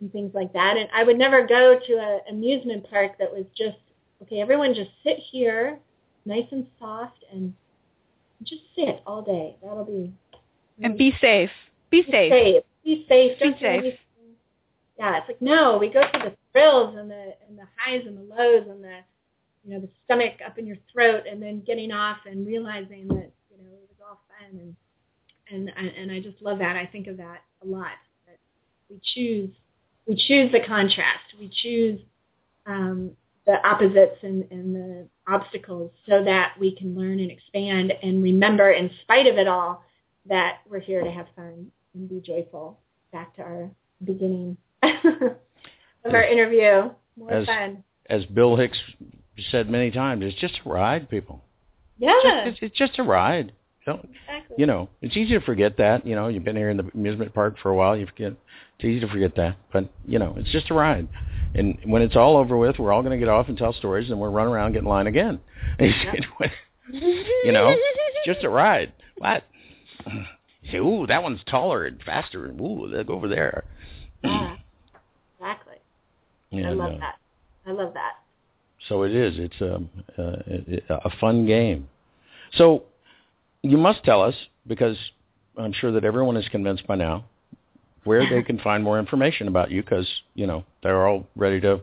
and things like that. And I would never go to an amusement park that was just Okay, everyone just sit here, nice and soft, and just sit all day. That'll be And be safe. Be safe. Be safe. Be safe. Be safe. Yeah, it's like no, we go through the thrills and the and the highs and the lows and the you know the stomach up in your throat and then getting off and realizing that you know it was all fun and and and I just love that. I think of that a lot. That we choose we choose the contrast. We choose um, the opposites and, and the obstacles so that we can learn and expand and remember in spite of it all that we're here to have fun and be joyful. Back to our beginning of our interview. More as, fun. As Bill Hicks said many times, it's just a ride, people. Yeah. It's just, it's just a ride. Don't, exactly. You know, it's easy to forget that. You know, you've been here in the amusement park for a while. You forget. It's easy to forget that. But you know, it's just a ride. And when it's all over with, we're all going to get off and tell stories, and we'll run around, get in line again. you know, it's just a ride. What? You say, ooh, that one's taller and faster, and ooh, look over there. Yeah. Yeah, I love no. that. I love that. So it is. It's a, a a fun game. So you must tell us because I'm sure that everyone is convinced by now where they can find more information about you because you know they're all ready to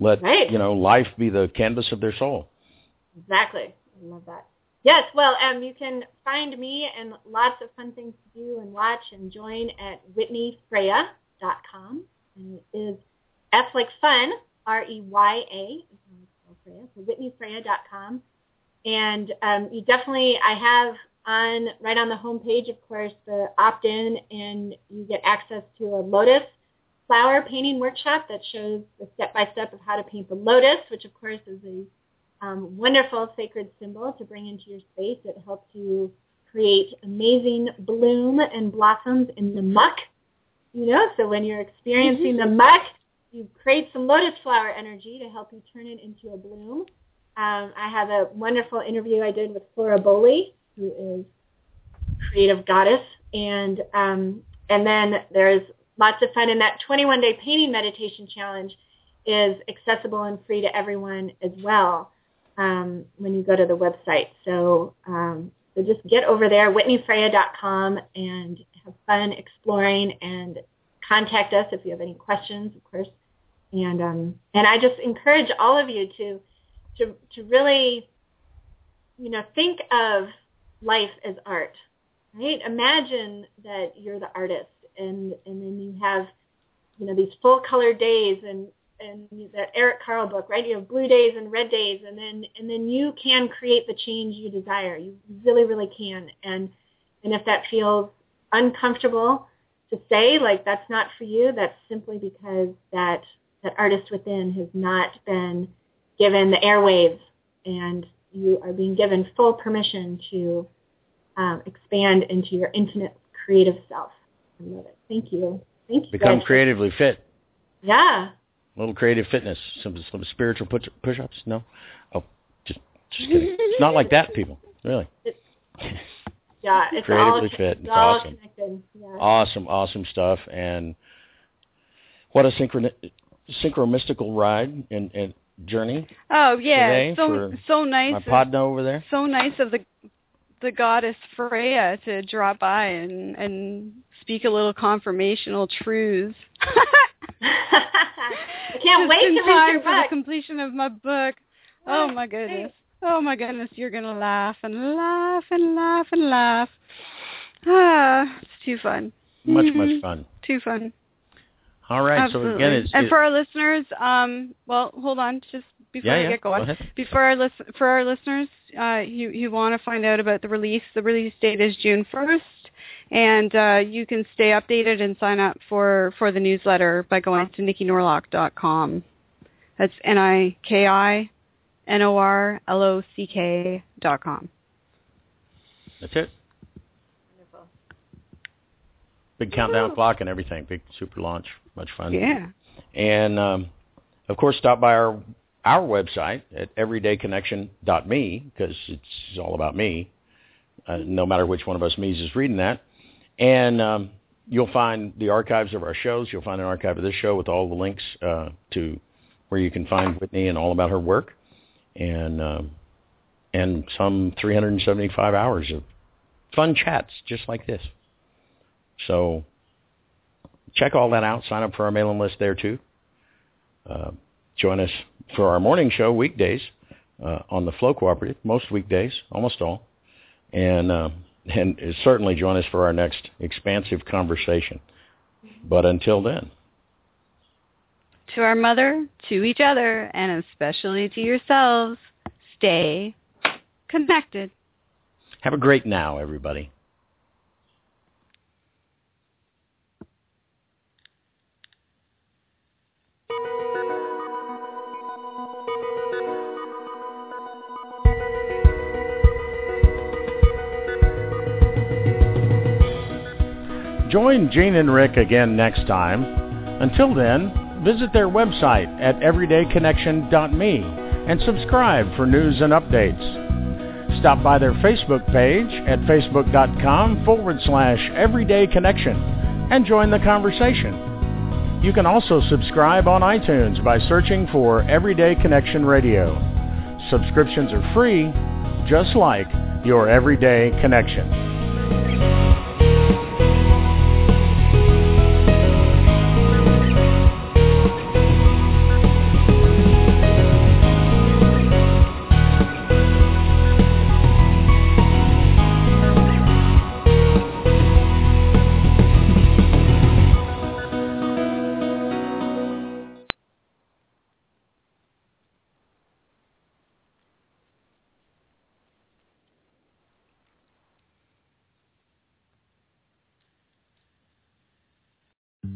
let Right. you know life be the canvas of their soul. Exactly. I love that. Yes, well, um, you can find me and lots of fun things to do and watch and join at whitneyfreya.com. And it is F like fun, R-E-Y-A, so whitneyfreya.com. And um, you definitely, I have on, right on the homepage, of course, the opt-in and you get access to a lotus flower painting workshop that shows the step-by-step of how to paint the lotus, which of course is a um, wonderful sacred symbol to bring into your space. It helps you create amazing bloom and blossoms in the muck. You know, so when you're experiencing the muck, you create some lotus flower energy to help you turn it into a bloom. Um, I have a wonderful interview I did with Flora Bowley, who is creative goddess, and um, and then there's lots of fun. And that 21-day painting meditation challenge is accessible and free to everyone as well um, when you go to the website. So, um, so just get over there, whitneyfreya.com, and have fun exploring and contact us if you have any questions, of course. And um, and I just encourage all of you to to to really, you know, think of life as art, right? Imagine that you're the artist, and and then you have, you know, these full color days and and that Eric Carle book, right? You have blue days and red days, and then and then you can create the change you desire. You really, really can. And and if that feels uncomfortable to say, like that's not for you, that's simply because that that artist within has not been given the airwaves, and you are being given full permission to um, expand into your infinite creative self. I love it. Thank you. Thank you. Become guys. creatively fit. Yeah. A little creative fitness, some some spiritual push, push-ups. No, oh, just just kidding. it's not like that, people. Really. Yeah, it's Creatively all, fit. It's It's all awesome. connected. Yeah. Awesome, awesome stuff, and what a synchron synchro mystical ride and, and journey. Oh yeah, Today so for so nice. My of- podno over there. so nice of the the goddess Freya to drop by and and speak a little confirmational truths. I can't Just wait to read time your for the completion of my book. Oh my goodness. Oh my goodness, you're gonna laugh and laugh and laugh and laugh. Ah, it's too fun. Much Mhm. much fun. Too fun. All right. Absolutely. So again, it's and it- for our listeners, um, well, hold on, just before yeah, I yeah. get going. Go. Before our list- for our listeners, uh, you you want to find out about the release. The release date is June first, and uh, you can stay updated and sign up for for the newsletter by going to nikinorlock.com. That's n i k i n o r l o c k dot com. That's it. Wonderful. Big countdown clock and everything. Big super launch. Much fun. Yeah. And um, of course, stop by our our website at everydayconnection.me because it's all about me. Uh, no matter which one of us me's is reading that, and um, you'll find the archives of our shows. You'll find an archive of this show with all the links uh, to where you can find Whitney and all about her work, and um, and some 375 hours of fun chats just like this. So check all that out. Sign up for our mailing list there too. Uh, join us for our morning show weekdays uh, on the Flow Cooperative, most weekdays, almost all, and uh, and certainly join us for our next expansive conversation. But until then. To our mother, to each other, and especially to yourselves, stay connected. Have a great now, everybody. Join Jane and Rick again next time. Until then, visit their website at everydayconnection.me and subscribe for news and updates. Stop by their Facebook page at facebook.com forward slash everydayconnection and join the conversation. You can also subscribe on iTunes by searching for Everyday Connection Radio. Subscriptions are free, just like your Everyday Connection.